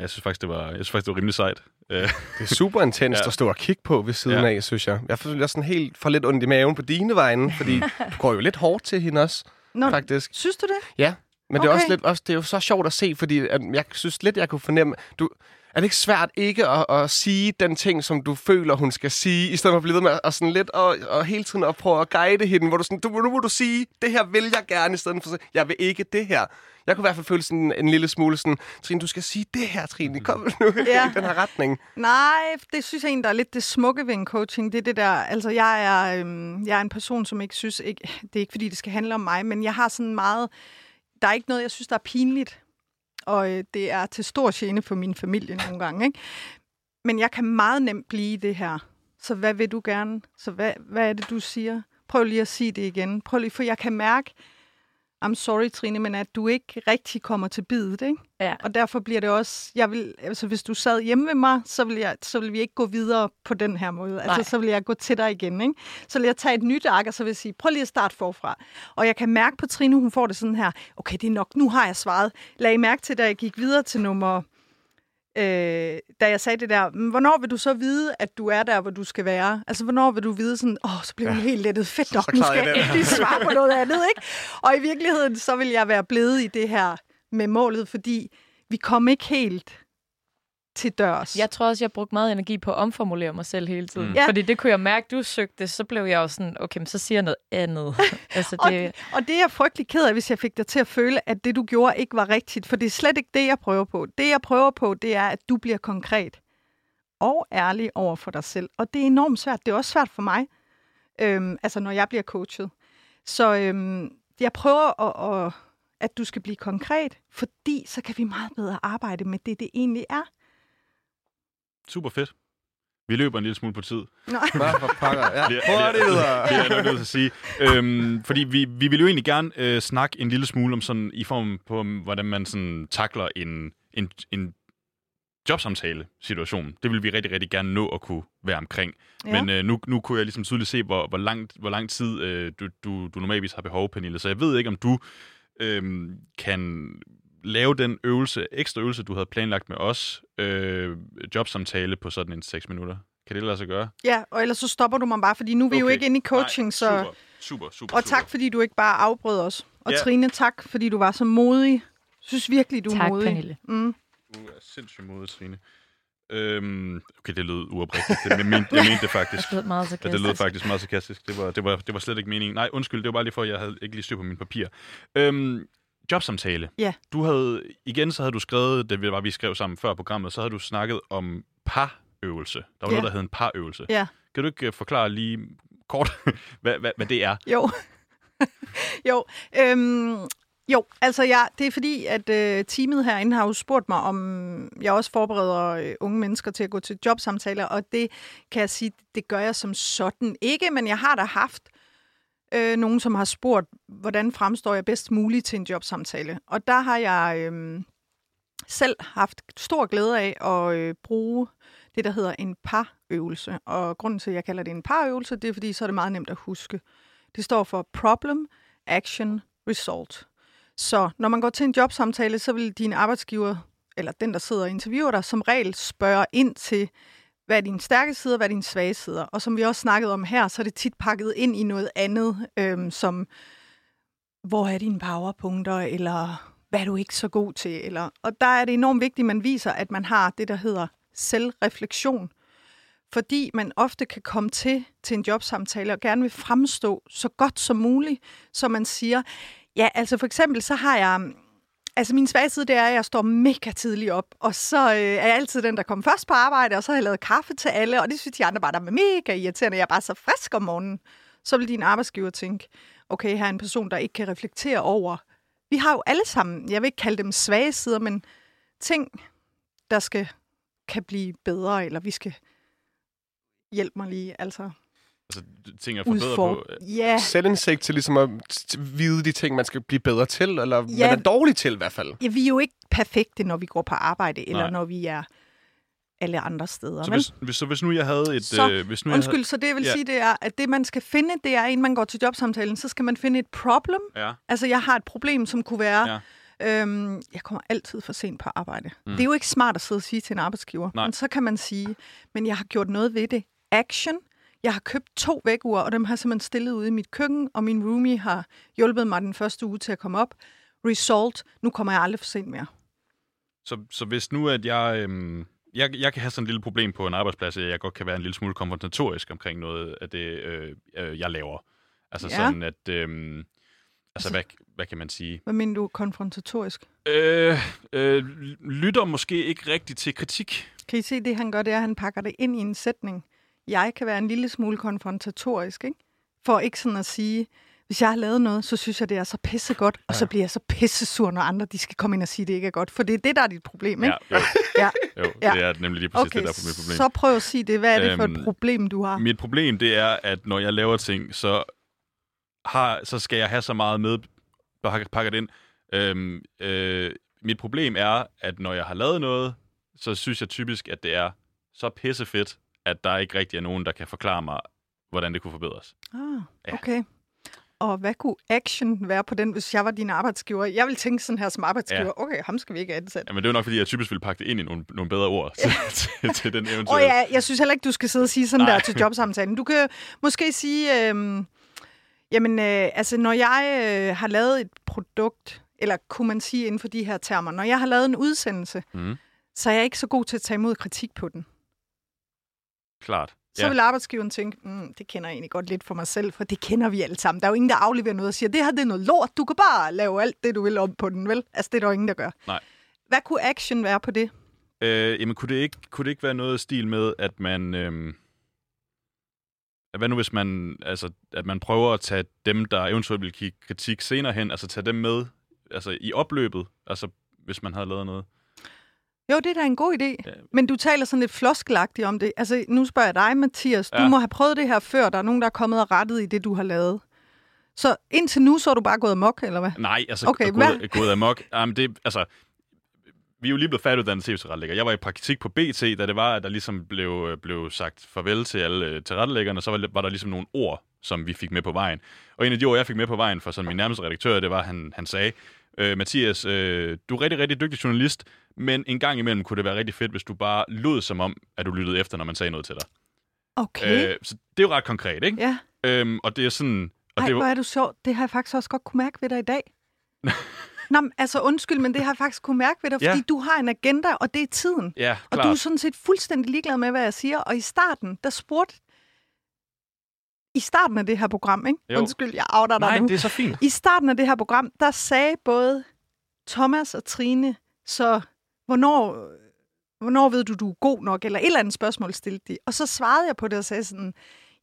Ja, Jeg synes faktisk, det var, jeg synes faktisk, det var rimelig sejt. Øh, Det er super intenst <laughs> Ja. at stå og kigge på ved siden Ja. af, synes jeg. Jeg føler sådan helt for lidt ondt i maven på dine vegne, fordi <laughs> du går jo lidt hårdt til hende også, Nå, faktisk. synes du det? Ja, men det er Okay. også lidt, også, det er jo så sjovt at se, fordi at jeg synes lidt, jeg kunne fornemme, du, er det ikke svært ikke at, at sige den ting, som du føler, hun skal sige, i stedet for at blive ved med at, og sådan lidt og, og hele tiden at prøve at guide hende, hvor du sådan, du, nu må du sige, det her vil jeg gerne, i stedet for at jeg vil ikke det her. Jeg kunne i hvert fald føle sådan en lille smule sådan, Trine, du skal sige det her, Trine, kom nu <laughs> Ja. i den her retning. Nej, det synes jeg egentlig, der er lidt det smukke ved en coaching. Det er det der, altså jeg er, øhm, jeg er en person, som ikke synes, ikke, det er ikke fordi, det skal handle om mig, men jeg har sådan meget, der er ikke noget, jeg synes, der er pinligt. Og øh, det er til stor gene for min familie nogle gange, ikke? Men jeg kan meget nemt blive det her. Så hvad vil du gerne? Så hvad, hvad er det, du siger? Prøv lige at sige det igen. Prøv lige, for jeg kan mærke, I'm sorry, Trine, men at du ikke rigtig kommer til bidet, ikke? Ja. Og derfor bliver det også, jeg vil, altså hvis du sad hjemme ved mig, så vil, jeg, så vil vi ikke gå videre på den her måde. Nej. Altså så vil jeg gå til dig igen, ikke? Så vil jeg tage et nyt ark, og så vil jeg sige, prøv lige at starte forfra. Og jeg kan mærke på Trine, hun får det sådan her, okay, det er nok, nu har jeg svaret. Lad I mærke til, da jeg gik videre til nummer, øh, da jeg sagde det der, "Men hvornår vil du så vide, at du er der, hvor du skal være? Altså, hvornår vil du vide sådan, åh, oh, så bliver hun helt lettet. Fedt nok, nu skal jeg endelig svare på noget andet, ikke? Og i virkeligheden, så vil jeg være blevet i det her med målet, fordi vi kom ikke helt til dørs. Jeg tror også, jeg brugte meget energi på at omformulere mig selv hele tiden. Mm. Ja. Fordi det kunne jeg mærke, du søgte, så blev jeg jo sådan, okay, men så siger jeg noget andet. <laughs> altså, Og, det, og det er jeg frygtelig ked af, hvis jeg fik dig til at føle, at det, du gjorde, ikke var rigtigt. For det er slet ikke det, jeg prøver på. Det, jeg prøver på, det er, at du bliver konkret og ærlig over for dig selv. Og det er enormt svært. Det er også svært for mig, øhm, altså når jeg bliver coachet. Så øhm, jeg prøver at, at, at du skal blive konkret, fordi så kan vi meget bedre arbejde med det, det egentlig er. Super fedt. Vi løber en lille smule på tid. Nej. <laughs> Nå, for pokker. Ja. Det er- Hurtigt det er- videre. Det er jeg nok nødt til at sige. Øhm, fordi vi, vi vil jo egentlig gerne øh, snakke en lille smule om sådan, i form på, hvordan man sådan takler en, en, en jobsamtale-situation. Det vil vi rigtig, rigtig gerne nå at kunne være omkring. Ja. Men øh, nu, nu kunne jeg ligesom tydeligt se, hvor, hvor, langt, hvor lang tid øh, du, du, du normalvis har behov, Pernille. Så jeg ved ikke, om du øh, kan lave den øvelse, ekstra øvelse, du havde planlagt med os, øh, jobsamtale på sådan en 6 minutter. Kan det lade sig gøre? Ja, og ellers så stopper du mig bare, fordi nu er vi okay. jo ikke inde i coaching, Nej, så... Super, super, super. Og tak, fordi du ikke bare afbrød os. Og Ja. Trine, tak, fordi du var så modig. Jeg synes virkelig, du er tak, modig. Pernille. Mm. Du er sindssygt modig, Trine. Øhm, okay, det lød uoprigtigt. Det, jeg, mente, jeg mente det faktisk. <laughs> Det lød meget Ja, sarkastisk. det lød faktisk meget sarkastisk. Det var, det, var, det var slet ikke meningen. Nej, undskyld, det var bare lige for, at jeg havde ikke lige styr på mine papir. Øhm, jobsamtale. Ja. Du havde, igen så havde du skrevet, det var vi skrev sammen før programmet, så havde du snakket om parøvelse. Der var Ja. noget, der hed en parøvelse. Ja. Kan du ikke øh, forklare lige kort, <laughs> hvad, hvad, hvad det er? Jo. <laughs> jo. Øhm, jo, altså ja, det er fordi, at øh, teamet herinde har jo spurgt mig, om jeg også forbereder øh, unge mennesker til at gå til jobsamtaler, og det kan jeg sige, det gør jeg som sådan ikke, men jeg har da haft øh, nogen, som har spurgt, hvordan fremstår jeg bedst muligt til en jobsamtale. Og der har jeg øh, selv haft stor glæde af at øh, bruge det, der hedder en parøvelse. Og grunden til, at jeg kalder det en parøvelse, det er, fordi så er det meget nemt at huske. Det står for Problem action, result. Så når man går til en jobsamtale, så vil din arbejdsgiver, eller den, der sidder og interviewer dig, som regel spørge ind til, hvad er dine stærke sider, hvad er dine svage sider. Og som vi også snakkede om her, så er det tit pakket ind i noget andet, øhm, som hvor er dine powerpunkter, eller hvad er du ikke så god til? Eller, og der er det enormt vigtigt, at man viser, at man har det, der hedder selvreflektion. Fordi man ofte kan komme til, til en jobsamtale og gerne vil fremstå så godt som muligt, så man siger, ja, altså for eksempel, så har jeg Altså min svage side, det er, at jeg står mega tidligt op, og så øh, er jeg altid den, der kommer først på arbejde, og så har jeg lavet kaffe til alle, og det synes de andre bare, der er mega irriterende. Jeg er bare så frisk om morgenen. Så vil din arbejdsgiver tænke, okay, her er en person, der ikke kan reflektere over. Vi har jo alle sammen, jeg vil ikke kalde dem svage sider, men ting, der skal kan blive bedre, eller vi skal hjælpe mig lige, altså Altså, ting at forbedre udfor... på. øh, Ja, Selvindsigt til ligesom at vide de ting, man skal blive bedre til, eller ja. Man er dårlig til i hvert fald. ja, vi er jo ikke perfekte, når vi går på arbejde, eller Nej. når vi er alle andre steder. Så vel? hvis, hvis, så hvis nu jeg havde et... Så, øh, hvis nu jeg Undskyld, så det jeg vil Ja. sige, det er, at det man skal finde, det er, inden man går til jobsamtalen, så skal man finde et problem. Havde, ja. Altså, jeg har et problem, som kunne være, Ja. ja. øhm, jeg kommer altid for sent på arbejde. Mm. Det er jo ikke smart at sidde og sige til en arbejdsgiver. Nej. Men så kan man sige, men jeg har gjort noget ved det. Action. Jeg har købt to vækkeur, og dem har jeg simpelthen stillet ude i mit køkken, og min roomie har hjulpet mig den første uge til at komme op. Result. Nu kommer jeg aldrig for sent mere. Så, så hvis nu, at jeg, øhm, jeg... Jeg kan have sådan et lille problem på en arbejdsplads, at jeg godt kan være en lille smule konfrontatorisk omkring noget af det, øh, øh, jeg laver. Altså Ja. sådan, at... Øhm, altså, Altså- hvad, hvad kan man sige? Hvad mener du konfrontatorisk? Øh, øh, lytter måske ikke rigtigt til kritik. Kan I se, det han gør, det er, at han pakker det ind i en sætning. Jeg kan være en lille smule konfrontatorisk, ikke? For ikke sådan at sige, hvis jeg har lavet noget, så synes jeg, det er så pissegodt, og så bliver jeg så pissesur, når andre de skal komme ind og sige, det ikke er godt. For det er det, der er dit problem, ikke? Ja, jo, Ja. jo Ja. det er nemlig lige præcis Okay, det, der er mit problem. så prøv at sige det. Hvad er det for Øhm, et problem, du har? Mit problem, det er, at når jeg laver ting, så, har, så skal jeg have så meget med pakket pakket ind. Øhm, øh, mit problem er, at når jeg har lavet noget, så synes jeg typisk, at det er så pissefedt, at der ikke rigtig er nogen, der kan forklare mig, hvordan det kunne forbedres. Ah, ja. okay. Og hvad kunne action være på den, hvis jeg var din arbejdsgiver? Jeg vil tænke sådan her som arbejdsgiver. Ja. Okay, ham skal vi ikke ansætte. Jamen, det er jo nok, fordi jeg typisk vil pakke det ind i nogle, nogle bedre ord <laughs> til, til, til den eventuelle. Og ja, jeg synes heller ikke, du skal sidde og sige sådan Nej. der til jobsamtalen. Du kan måske sige, øhm, jamen, øh, altså, når jeg øh, har lavet et produkt, eller kunne man sige inden for de her termer, når jeg har lavet en udsendelse, Mhm. så er jeg ikke så god til at tage imod kritik på den. Klart. Så vil arbejdsgiveren tænke, mm, det kender jeg egentlig godt lidt for mig selv, for det kender vi alle sammen. Der er jo ingen, der afleverer noget og siger, det her det er noget lort, du kan bare lave alt det, du vil om på den, vel? Altså, det er der jo ingen, der gør. Nej. Hvad kunne action være på det? Øh, jamen, kunne det, ikke, kunne det ikke være noget stil med, at man... Øhm, hvad nu hvis man, altså, at man prøver at tage dem, der eventuelt vil kigge kritik senere hen, altså tage dem med altså, i opløbet, altså hvis man havde lavet noget? Jo, det er da en god idé. Ja. Men du taler sådan lidt floskelagtigt om det. Altså, nu spørger jeg dig, Mathias. Du Ja. må have prøvet det her før. Der er nogen, der er kommet og rettet i det, du har lavet. Så indtil nu, så er du bare gået amok, eller hvad? Nej, altså Okay, okay, hvad? gået, gået amok. Jamen, det, altså, vi er jo lige blevet færdiguddannet tv-tilrettelægger. Jeg var i praktik på BT, da det var, at der ligesom blev, blev sagt farvel til alle øh, tilrettelæggerne, og så var, var der ligesom nogle ord, som vi fik med på vejen. Og en af de ord, jeg fik med på vejen fra sådan min nærmeste redaktør, det var, han, han sagde, øh, Mathias, øh, du er rigtig, rigtig dygtig journalist, men en gang imellem kunne det være rigtig fedt, hvis du bare lød som om, at du lyttede efter, når man sagde noget til dig. Okay. Øh, så det er jo ret konkret, ikke? ja. Øhm, og det er sådan... Og Ej, det hvor var, er du sjov. Det har jeg faktisk også godt kunne mærke ved dig i dag. <laughs> Nå, men, altså undskyld, men det har jeg faktisk kunne mærke ved dig, Ja. fordi du har en agenda, og det er tiden. ja, Og klart. du er sådan set fuldstændig ligeglad med, hvad jeg siger. Og i starten, der spurgte... I starten af det her program, ikke? Jo. Undskyld, jeg outer dig Nej, nu. det er så fint. I starten af det her program, der sagde både Thomas og Trine, så hvornår, hvornår ved du, du er god nok? Eller et eller andet spørgsmål stillede de. Og så svarede jeg på det og sagde sådan,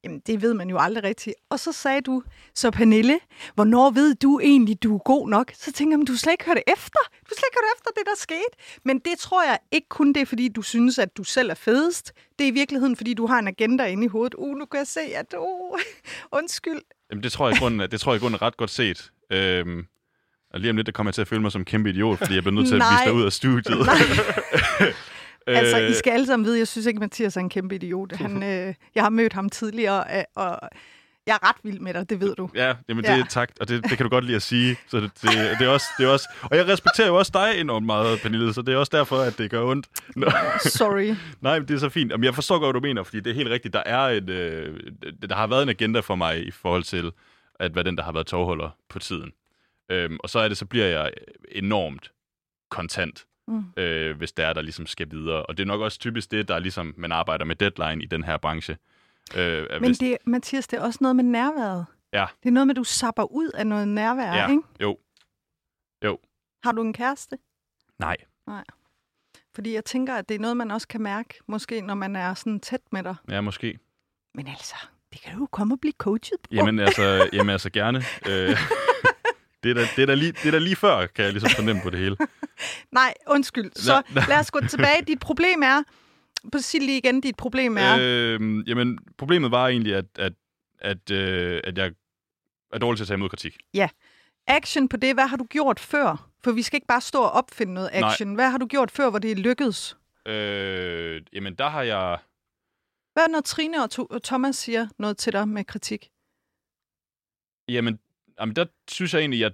jamen det ved man jo aldrig rigtigt. Og så sagde du, så Pernille, hvornår ved du egentlig, du er god nok? Så tænker jeg, du slet ikke hørt efter. Du slet ikke hørt efter det, der skete. Men det tror jeg ikke kun det er, fordi du synes, at du selv er fedest. Det er i virkeligheden, fordi du har en agenda inde i hovedet. Uh, nu kan jeg se, at uh, <laughs> undskyld. Jamen, det tror jeg i grunden, det tror jeg i grunden er ret godt set. Øhm, og lige om lidt, der kommer jeg til at føle mig som en kæmpe idiot, fordi jeg bliver nødt til at vise dig ud af studiet. <laughs> Altså, Øh, I skal alle sammen vide, jeg synes ikke, Mathias er en kæmpe idiot. Han, <laughs> øh, jeg har mødt ham tidligere, øh, og Jeg er ret vild med dig, det ved du. Ja, jamen det Ja. er tak, og det, det kan du godt lide at sige. Så det, det, det, er også, det er også, og jeg respekterer jo også dig enormt meget, Pernille, så det er også derfor, at det gør ondt. Nå. Sorry. <laughs> Nej, men det er så fint. Jamen, jeg forstår godt, hvad du mener, fordi det er helt rigtigt. Der, er et, øh, der har været en agenda for mig i forhold til, at være den, der har været tovholder på tiden. Øhm, og så er det, så bliver jeg enormt kontant, Mm. øh, hvis det er, der ligesom skal videre. Og det er nok også typisk det, der er ligesom, man arbejder med deadline i den her branche. Øh, Men hvis- det, Mathias, det er også noget med nærværet. Ja. Det er noget med, at du sapper ud af noget nærvær, Ja, ikke? jo. Har du en kæreste? Nej. Fordi jeg tænker, at det er noget, man også kan mærke, måske når man er sådan tæt med dig. Ja, måske. Men altså, det kan du jo komme og blive coachet på. Jamen altså, jamen, altså gerne. <laughs> Øh, det, er da, det, er da lige, det er da lige før, kan jeg ligesom fornemme på det hele. <laughs> Nej, undskyld. Så Nej, nej. lad os gå tilbage. Dit problem er... At sige lige igen, dit problem er... Øh, jamen, problemet var egentlig, at, at, at, øh, at jeg er dårlig til at tage imod kritik. Action på det, hvad har du gjort før? For vi skal ikke bare stå og opfinde noget Nej. action. Hvad har du gjort før, hvor det er lykkedes? Øh, jamen, der har jeg... Hvad når Trine og, to- og Thomas siger noget til dig med kritik? Jamen, jamen, der synes jeg egentlig, at jeg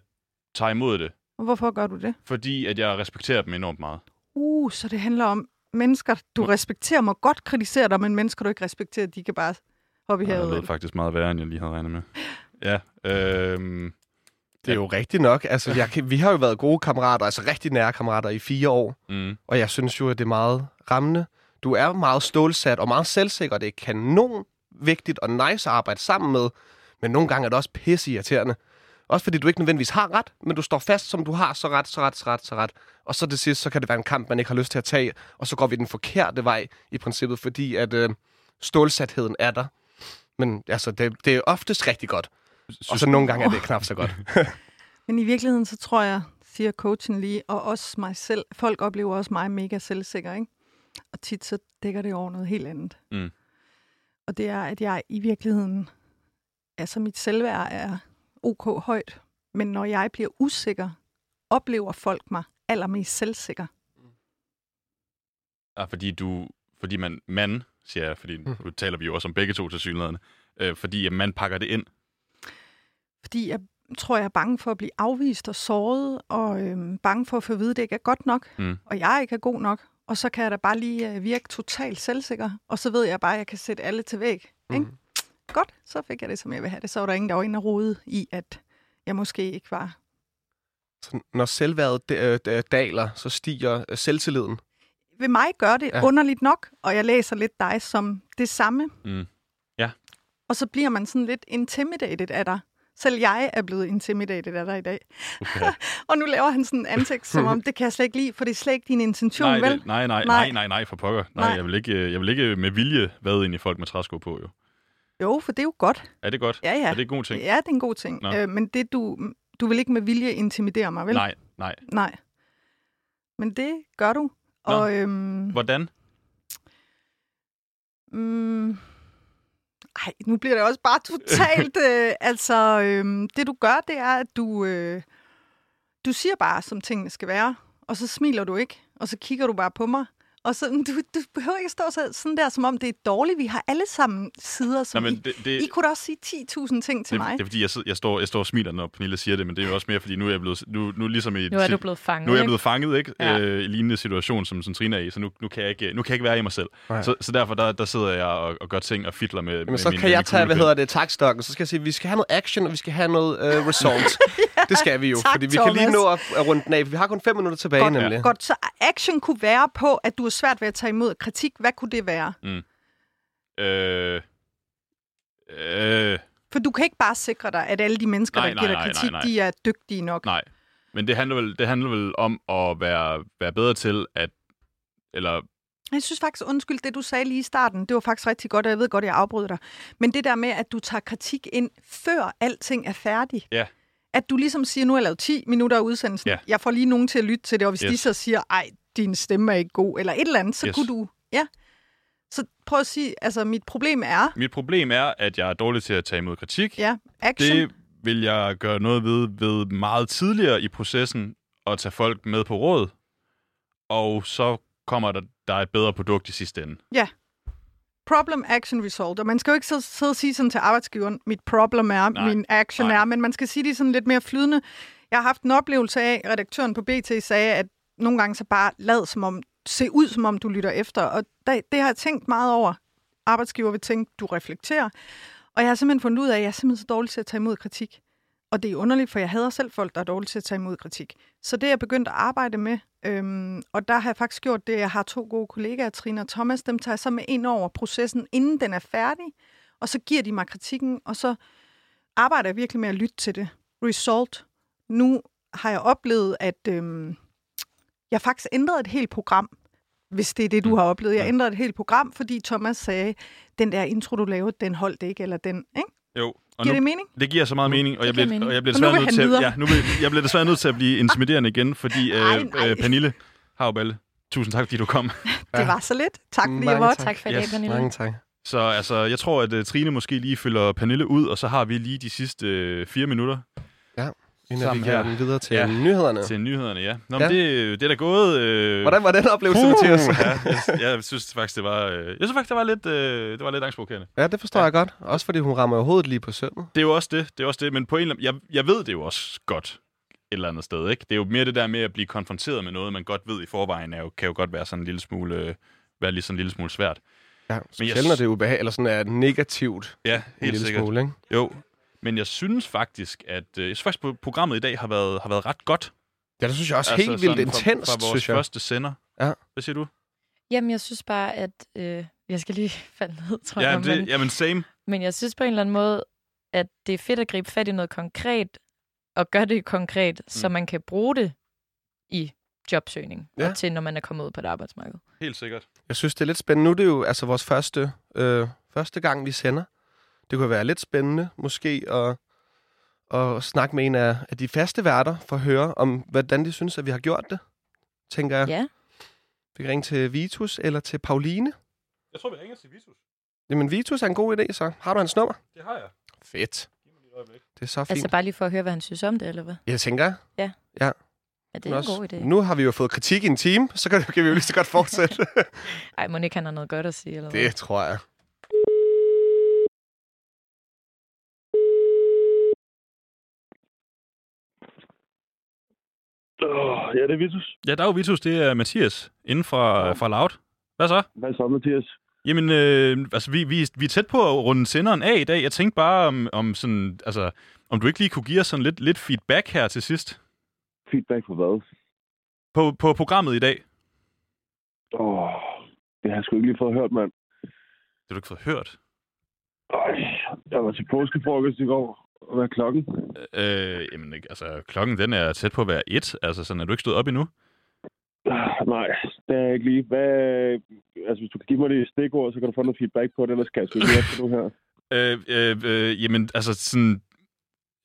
tager imod det, Og hvorfor gør du det? fordi at jeg respekterer dem enormt meget. Uh, så det handler om mennesker, du respekterer, må godt kritisere dig, men mennesker, du ikke respekterer, de kan bare hoppe i Og det havet. lød faktisk meget værre, end jeg lige havde regnet med. <laughs> Ja, øh, Det er jo rigtigt nok. Altså, jeg, kan- vi har jo været gode kammerater, altså rigtig nære kammerater i fire år. mm, Og jeg synes jo, at det er meget rammende. Du er meget stålsat og meget selvsikker. Det er kanon vigtigt og nice at arbejde sammen med. Men nogle gange er det også pisse irriterende. Også fordi du ikke nødvendigvis har ret, men du står fast, som du har, så ret, så ret, så ret, så ret. Og så til sidst, så kan det være en kamp, man ikke har lyst til at tage, og så går vi den forkerte vej i princippet, fordi at øh, stålsatheden er der. Men altså, det, det er oftest rigtig godt. Og så nogle gange er det knap så godt. <laughs> Men i virkeligheden, så tror jeg, siger coachen lige, og også mig selv, folk oplever også mig mega selvsikker, ikke? Og tit så dækker det over noget helt andet. Mm. Og det er, at jeg i virkeligheden, altså mit selvværd er ok højt, men når jeg bliver usikker, oplever folk mig allermest selvsikker. ja, fordi du... Fordi man... Man, siger jeg, fordi nu taler vi jo også om begge to til synligheden. Øh, fordi at man pakker det ind. Fordi jeg tror, jeg er bange for at blive afvist og såret, og øhm, bange for at få at vide, at det ikke er godt nok, Mm. og jeg ikke er god nok. Og så kan jeg da bare lige øh, virke totalt selvsikker, og så ved jeg bare, at jeg kan sætte alle til væg. Ikke? Mhm. Godt, så fik jeg det, som jeg vil have det. Så var der ingen, der var inde og rode i, at jeg måske ikke var... Så når selvværdet øh, d- daler, så stiger øh, selvtilliden. Ved mig gør det Ja. ja. underligt nok, og jeg læser lidt dig som det samme. Mm. Og så bliver man sådan lidt intimidated af dig. Selv jeg er blevet intimidated af dig i dag. Okay. <laughs> Og nu laver han sådan en ansigt, som om, det kan jeg slet ikke lide, for det er slet ikke din intention, nej, vel? det, nej, nej, Nej. nej, nej, nej, for pokker. Nej, Nej. Jeg, vil ikke, øh, jeg vil ikke med vilje vade ind i folk med træsko på, jo. Jo, for det er jo godt. Er det godt? Ja, ja. Er det en god ting? Ja, det er en god ting. Nå. Øh, men det du, du vil ikke med vilje intimidere mig, vel? Nej, nej. Nej. Men det gør du. Nå. Og øhm, Hvordan? mm, ej, nu bliver det også bare totalt... <laughs> øh, altså, øhm, det du gør, det er, at du, øh, du siger bare, som tingene skal være, og så smiler du ikke, og så kigger du bare på mig. Og så, du, du behøver ikke stå så, sådan der, som om det er dårligt. Vi har alle sammen sider, som Nå, I, men det, det, I kunne da også sige 10.000 ting til det, mig. det er fordi, jeg, sidder, jeg, står, jeg står og smiler, når Pernille siger det, men det er jo også mere, fordi nu er jeg blevet, nu, nu ligesom i, Nu er du blevet fanget, nu er jeg blevet fanget, ikke? Ja. Øh, I lignende situation, som, som Trine er i, så nu, nu, kan jeg ikke, nu kan jeg ikke være i mig selv. Nej. Så, så derfor der, der sidder jeg og, og gør ting og fitler med, Jamen, med så min, kan jeg tage, hvad hedder det, takstokken. Så skal jeg sige, at vi skal have noget action, og vi skal have noget øh, <laughs> result. Det skal vi jo, Tak, fordi vi kan lige Thomas. nå at, at runde den af. Vi har kun fem minutter tilbage, Godt, nemlig. Godt, så action kunne være på, at du er svært ved at tage imod kritik. Hvad kunne det være? Øh, øh, For du kan ikke bare sikre dig, at alle de mennesker, Nej, der giver dig nej, kritik, nej, nej. de er dygtige nok. nej. Men det handler, vel, det handler vel om at være, være bedre til at... Eller, Jeg synes faktisk, undskyld, det du sagde lige i starten, det var faktisk rigtig godt, og jeg ved godt, jeg afbryder dig. Men det der med, at du tager kritik ind, før alting er færdig. Ja. At du ligesom siger, nu har jeg lavet 10 minutter af udsendelsen. Ja. Jeg får lige nogen til at lytte til det, og hvis Yes. de så siger, ej, din stemme er ikke god, eller et eller andet, så Yes. kunne du... Ja. Så prøv at sige, altså mit problem er, mit problem er, at jeg er dårlig til at tage imod kritik. ja, action. Det vil jeg gøre noget ved, ved meget tidligere i processen at tage folk med på råd, og så kommer der, der er et bedre produkt i sidste ende. Ja. problem, action, result. Og man skal jo ikke sidde, sidde og sige sådan til arbejdsgiveren, mit problem er, Nej, min action nej. er, men man skal sige det sådan lidt mere flydende. Jeg har haft en oplevelse af, at redaktøren på BT sagde, at nogle gange så bare lad som om, se ud som om du lytter efter. Og det, det har jeg tænkt meget over. Arbejdsgiver vil tænke, du reflekterer. Og jeg har simpelthen fundet ud af, at jeg er simpelthen så dårlig til at tage imod kritik. Og det er underligt, for jeg hader selv folk, der er dårlige til at tage imod kritik. Så det er jeg begyndt at arbejde med. Øhm, og der har jeg faktisk gjort det, jeg har to gode kollegaer, Trine og Thomas. Dem tager jeg så med ind over processen, inden den er færdig. Og så giver de mig kritikken, og så arbejder jeg virkelig med at lytte til det. Result. Nu har jeg oplevet, at øhm, jeg faktisk ændrede et helt program, hvis det er det, du har oplevet. Jeg ændrede et helt program, fordi Thomas sagde, den der intro, du lavede, den holdt ikke, eller den, ikke? Jo. Og Giver nu, det mening? det giver så meget mening, og jeg bliver, mening. og jeg bliver desværre nødt til, at, ja, nu vil, jeg bliver desværre nødt til at blive <laughs> intimiderende igen, fordi Ej, øh, nej. øh, Pernille Havballe, tusind tak, fordi du kom. <laughs> Det var så lidt. Tak, fordi jeg måtte. tak. For i dag, Yes. Pernille. Mange tak. Så altså, jeg tror, at uh, Trine måske lige fylder Pernille ud, og så har vi lige de sidste øh, fire minutter Inden vi Sammen giver her. den videre til Ja. nyhederne. til nyhederne, ja. Nå, Ja. men det, det er da gået... Øh, Hvordan var den oplevelse, Puh, Mathias? ja, jeg, jeg synes faktisk, det var, øh, jeg synes faktisk, det var lidt, øh, det var lidt angstprovokerende. Ja, det forstår Ja. jeg godt. Også fordi hun rammer jo hovedet lige på sømmet. Det er jo også det, det er også det, men på en eller anden, jeg, jeg ved det jo også godt et eller andet sted, ikke? Det er jo mere det der med at blive konfronteret med noget, man godt ved i forvejen, er jo, kan jo godt være sådan en lille smule, øh, være lige sådan en lille smule svært. Ja, jeg specielt når det er ubehageligt, eller sådan er negativt. Ja, en helt lille sikkert. Smule, ikke? Jo, men jeg synes faktisk, at øh, jeg synes faktisk, at programmet i dag har været, har været ret godt. Ja, det synes jeg også altså, helt vildt sådan intens, fra, fra vores synes jeg. første sender. Ja. Hvad siger du? Jamen, jeg synes bare, at... Øh, jeg skal lige <laughs> falde ned, tror Ja, jeg. det, Men, jamen same. men jeg synes på en eller anden måde, at det er fedt at gribe fat i noget konkret, og gøre det konkret, mm. så man kan bruge det i jobsøgning, ja. og til når man er kommet ud på et arbejdsmarked. Helt sikkert. Jeg synes, det er lidt spændende. Nu er det jo altså vores første, øh, første gang, vi sender. Det kunne være lidt spændende, måske, at, at snakke med en af, af de faste værter, for at høre om, hvordan de synes, at vi har gjort det. Tænker jeg. Ja. Vi kan ringe til Vitus eller til Pauline. Jeg tror, vi ringer til Vitus. Jamen, Vitus er en god idé, så. Har du hans nummer? Det har jeg. Fedt. Det er så fint. Altså bare lige for at høre, hvad han synes om det, eller hvad? Jeg tænker, Ja, det er en også, god idé. nu har vi jo fået kritik i en time, så kan, kan vi jo lige så godt fortsætte. <laughs> Ej, må ikke han har noget godt at sige, eller hvad? det tror jeg. Oh, ja, det er Vitus. Ja, der er jo Vitus, det er Mathias, inden fra, fra Loud. Hvad så? Hvad så, Mathias? Jamen, øh, altså, vi, vi, vi er tæt på at runde senderen af i dag. Jeg tænkte bare, om, om, sådan, altså, om du ikke lige kunne give os sådan lidt, lidt feedback her til sidst Feedback på hvad? på, på programmet i dag. Åh, oh, det har jeg sgu ikke lige fået hørt, mand. Det har du ikke fået hørt. Ej, jeg var til påskefrokost i går. Hvad er klokken? Øh, jamen, ikke- altså, klokken den er tæt på at være et. Altså, sådan er du ikke stået op endnu. Ah, Nej, det er ikke lige. Hvad, altså, hvis du kan give mig det stikord, så kan du få noget feedback på det, ellers skal jeg høre på nu her. <laughs> Øh, øh, øh, jamen, altså sådan...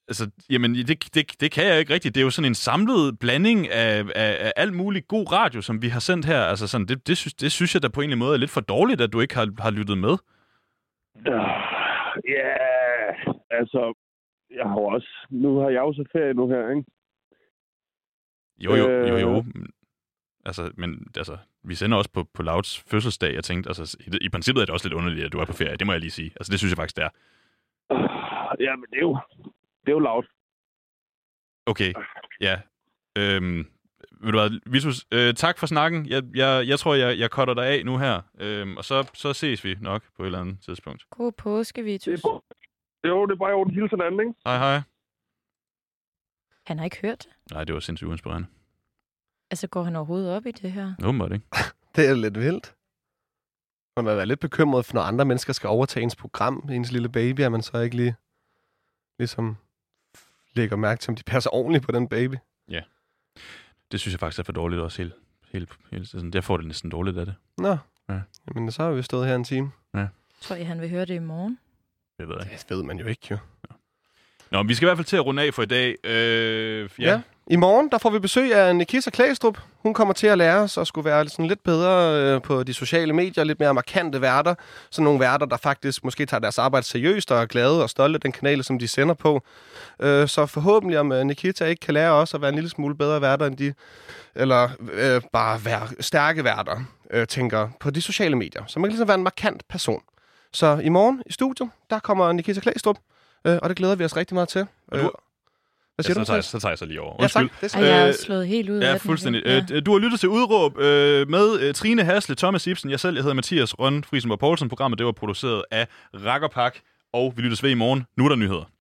Altså, jamen, det, det, det kan jeg ikke rigtigt. Det er jo sådan en samlet blanding af, af, af alt muligt god radio, som vi har sendt her. Altså, sådan, det, det, synes, det synes jeg da på en eller anden måde er lidt for dårligt, at du ikke har, har lyttet med. Ah, Ja, altså, jeg har jo også... Nu har jeg jo så ferie nu her, ikke? Jo, jo, jo, Øh. jo. Altså, men altså, vi sender også på, på Louds fødselsdag. Jeg tænkte, altså, i, i princippet er det også lidt underligt, at du er på ferie. Det må jeg lige sige. Altså, det synes jeg faktisk, det er. Ah, Ja, men det er jo... Det er jo lavt. Okay, ja. Øhm, ved du hvad, Vitus, øh, tak for snakken. Jeg, jeg, jeg tror, jeg, jeg cutter dig af nu her. Øhm, og så, så ses vi nok på et eller andet tidspunkt. God påske, Det Vitus. er bare, jo, det er bare i orden hilsen anden, ikke? Hej, hej. Han har ikke hørt det. Nej, det var sindssygt uinspirerende. Altså, går han overhovedet op i det her? Åbenbart ikke. <laughs> Det er lidt vildt. Man må være lidt bekymret, for når andre mennesker skal overtage ens program, ens lille baby, at man så ikke lige ligesom lægger mærke til, om de passer ordentligt på den baby. Det synes jeg faktisk er for dårligt også helt. helt, helt sådan, jeg får det næsten dårligt af det. Nå, Ja. jamen så har vi stået her en time. Tror jeg, han vil høre det i morgen? Det ved jeg ikke. Det ved man jo ikke, jo. Nå, men vi skal i hvert fald til at runde af for i dag. Øh, ja. Ja. I morgen der får vi besøg af Nikita Klæstrup. Hun kommer til at lære os at skulle være sådan lidt bedre øh, på de sociale medier, lidt mere markante værter. Sådan nogle værter, der faktisk måske tager deres arbejde seriøst og er glade og stolte af den kanal, som de sender på. Øh, så forhåbentlig om øh, Nikita ikke kan lære os at være en lille smule bedre værter end de, eller øh, bare være stærke værter, øh, tænker på de sociale medier. Så man kan ligesom være en markant person. Så i morgen i studiet, der kommer Nikita Klæstrup, øh, og det glæder vi os rigtig meget til. Og Øh, du- hvad siger ja, du? så, tager, jeg- så tager jeg så lige over. Ja, tak. Undskyld. Det Ej, jeg er Øh, slået helt ud Ja, af fuldstændig. Ja. Ja. Du har lyttet til Udråb øh, med øh, Trine Hasle, Thomas Ibsen, jeg selv, jeg hedder Mathias Rønne Friesenborg Poulsen. Programmet det var produceret af Rakkerpak, og vi lyttes ved i morgen. Nu er der nyheder.